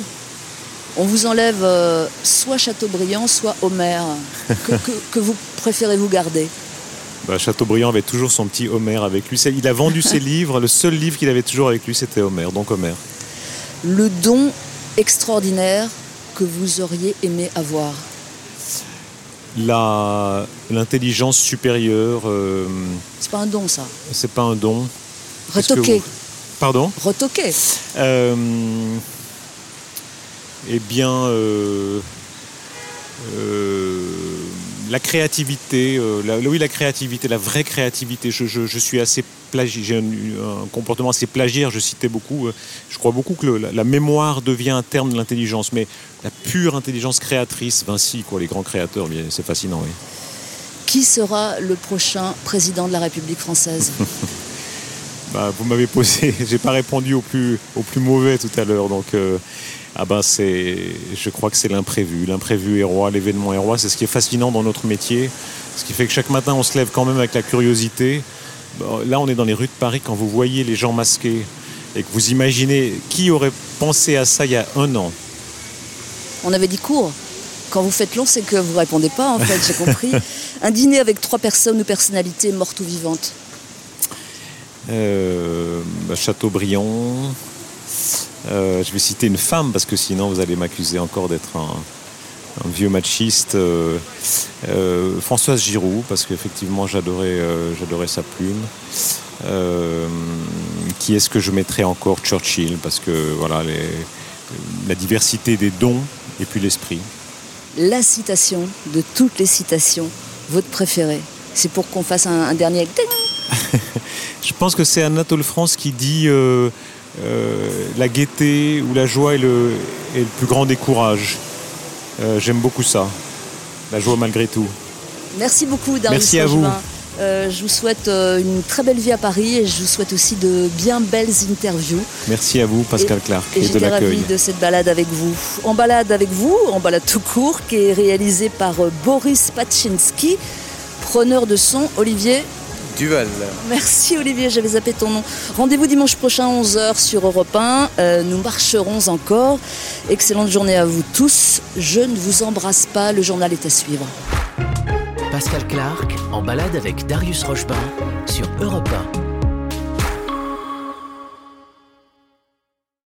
On vous enlève euh, soit Chateaubriand, soit Homère. Que, que- que vous préférez-vous garder? Bah, Chateaubriand avait toujours son petit Homère avec lui. Il a vendu ses livres, le seul livre qu'il avait toujours avec lui, c'était Homère, donc Homère. Le don extraordinaire que vous auriez aimé avoir La- L'intelligence supérieure, euh, C'est pas un don, ça. c'est pas un don. Retoqué. vous- Pardon? Retoqué. Euh, eh bien, euh, euh, la créativité, euh, la- oui, la créativité, la vraie créativité. Je, je- je suis assez j'ai un, un comportement assez plagiaire. Je citais beaucoup. euh, je crois beaucoup que le- la, la mémoire devient un terme de l'intelligence, mais la pure intelligence créatrice, Vinci, quoi, les grands créateurs, c'est fascinant. Oui. Qui sera le prochain président de la République française? Bah, vous m'avez posé, j'ai pas répondu au plus, au plus mauvais tout à l'heure, donc euh, ah ben c'est, je crois que c'est l'imprévu, l'imprévu est roi, l'événement est roi, c'est ce qui est fascinant dans notre métier, ce qui fait que chaque matin on se lève quand même avec la curiosité. Là on est dans les rues de Paris quand vous voyez les gens masqués et que vous imaginez qui aurait pensé à ça il y a un an. On avait dit court. Quand vous faites long, c'est que vous répondez pas, en fait, j'ai compris. Un dîner avec trois personnes ou personnalités mortes ou vivantes. Euh, bah, Chateaubriand. Euh, je vais citer une femme parce que sinon vous allez m'accuser encore d'être un, un vieux machiste. Euh, euh, Françoise Giroud parce qu'effectivement j'adorais, j'adorais sa plume. Qui est-ce que je mettrais encore? Churchill, parce que voilà, les- la diversité des dons et puis l'esprit. La citation de toutes les citations, votre préférée. C'est pour qu'on fasse un, un dernier. Je pense que c'est Anatole France qui dit euh, la gaieté ou la joie est le, est le plus grand des courages. Euh, J'aime beaucoup ça, la joie malgré tout. Merci beaucoup, Darius Merci à vous. Euh, je vous souhaite une très belle vie à Paris et je vous souhaite aussi de bien belles interviews. Merci à vous, Pascal Clark, Et et, de l'accueil. de cette balade avec vous. En balade avec vous, en balade tout court, qui est réalisée par Boris Pachinski, preneur de son, Olivier. Duval. Merci Olivier, j'avais zappé ton nom. Rendez-vous dimanche prochain 11h sur Europe 1. Euh, nous marcherons encore. Excellente journée à vous tous. Je ne vous embrasse pas, le journal est à suivre. Pascal Clark en balade avec Darius Rochebin sur Europe 1.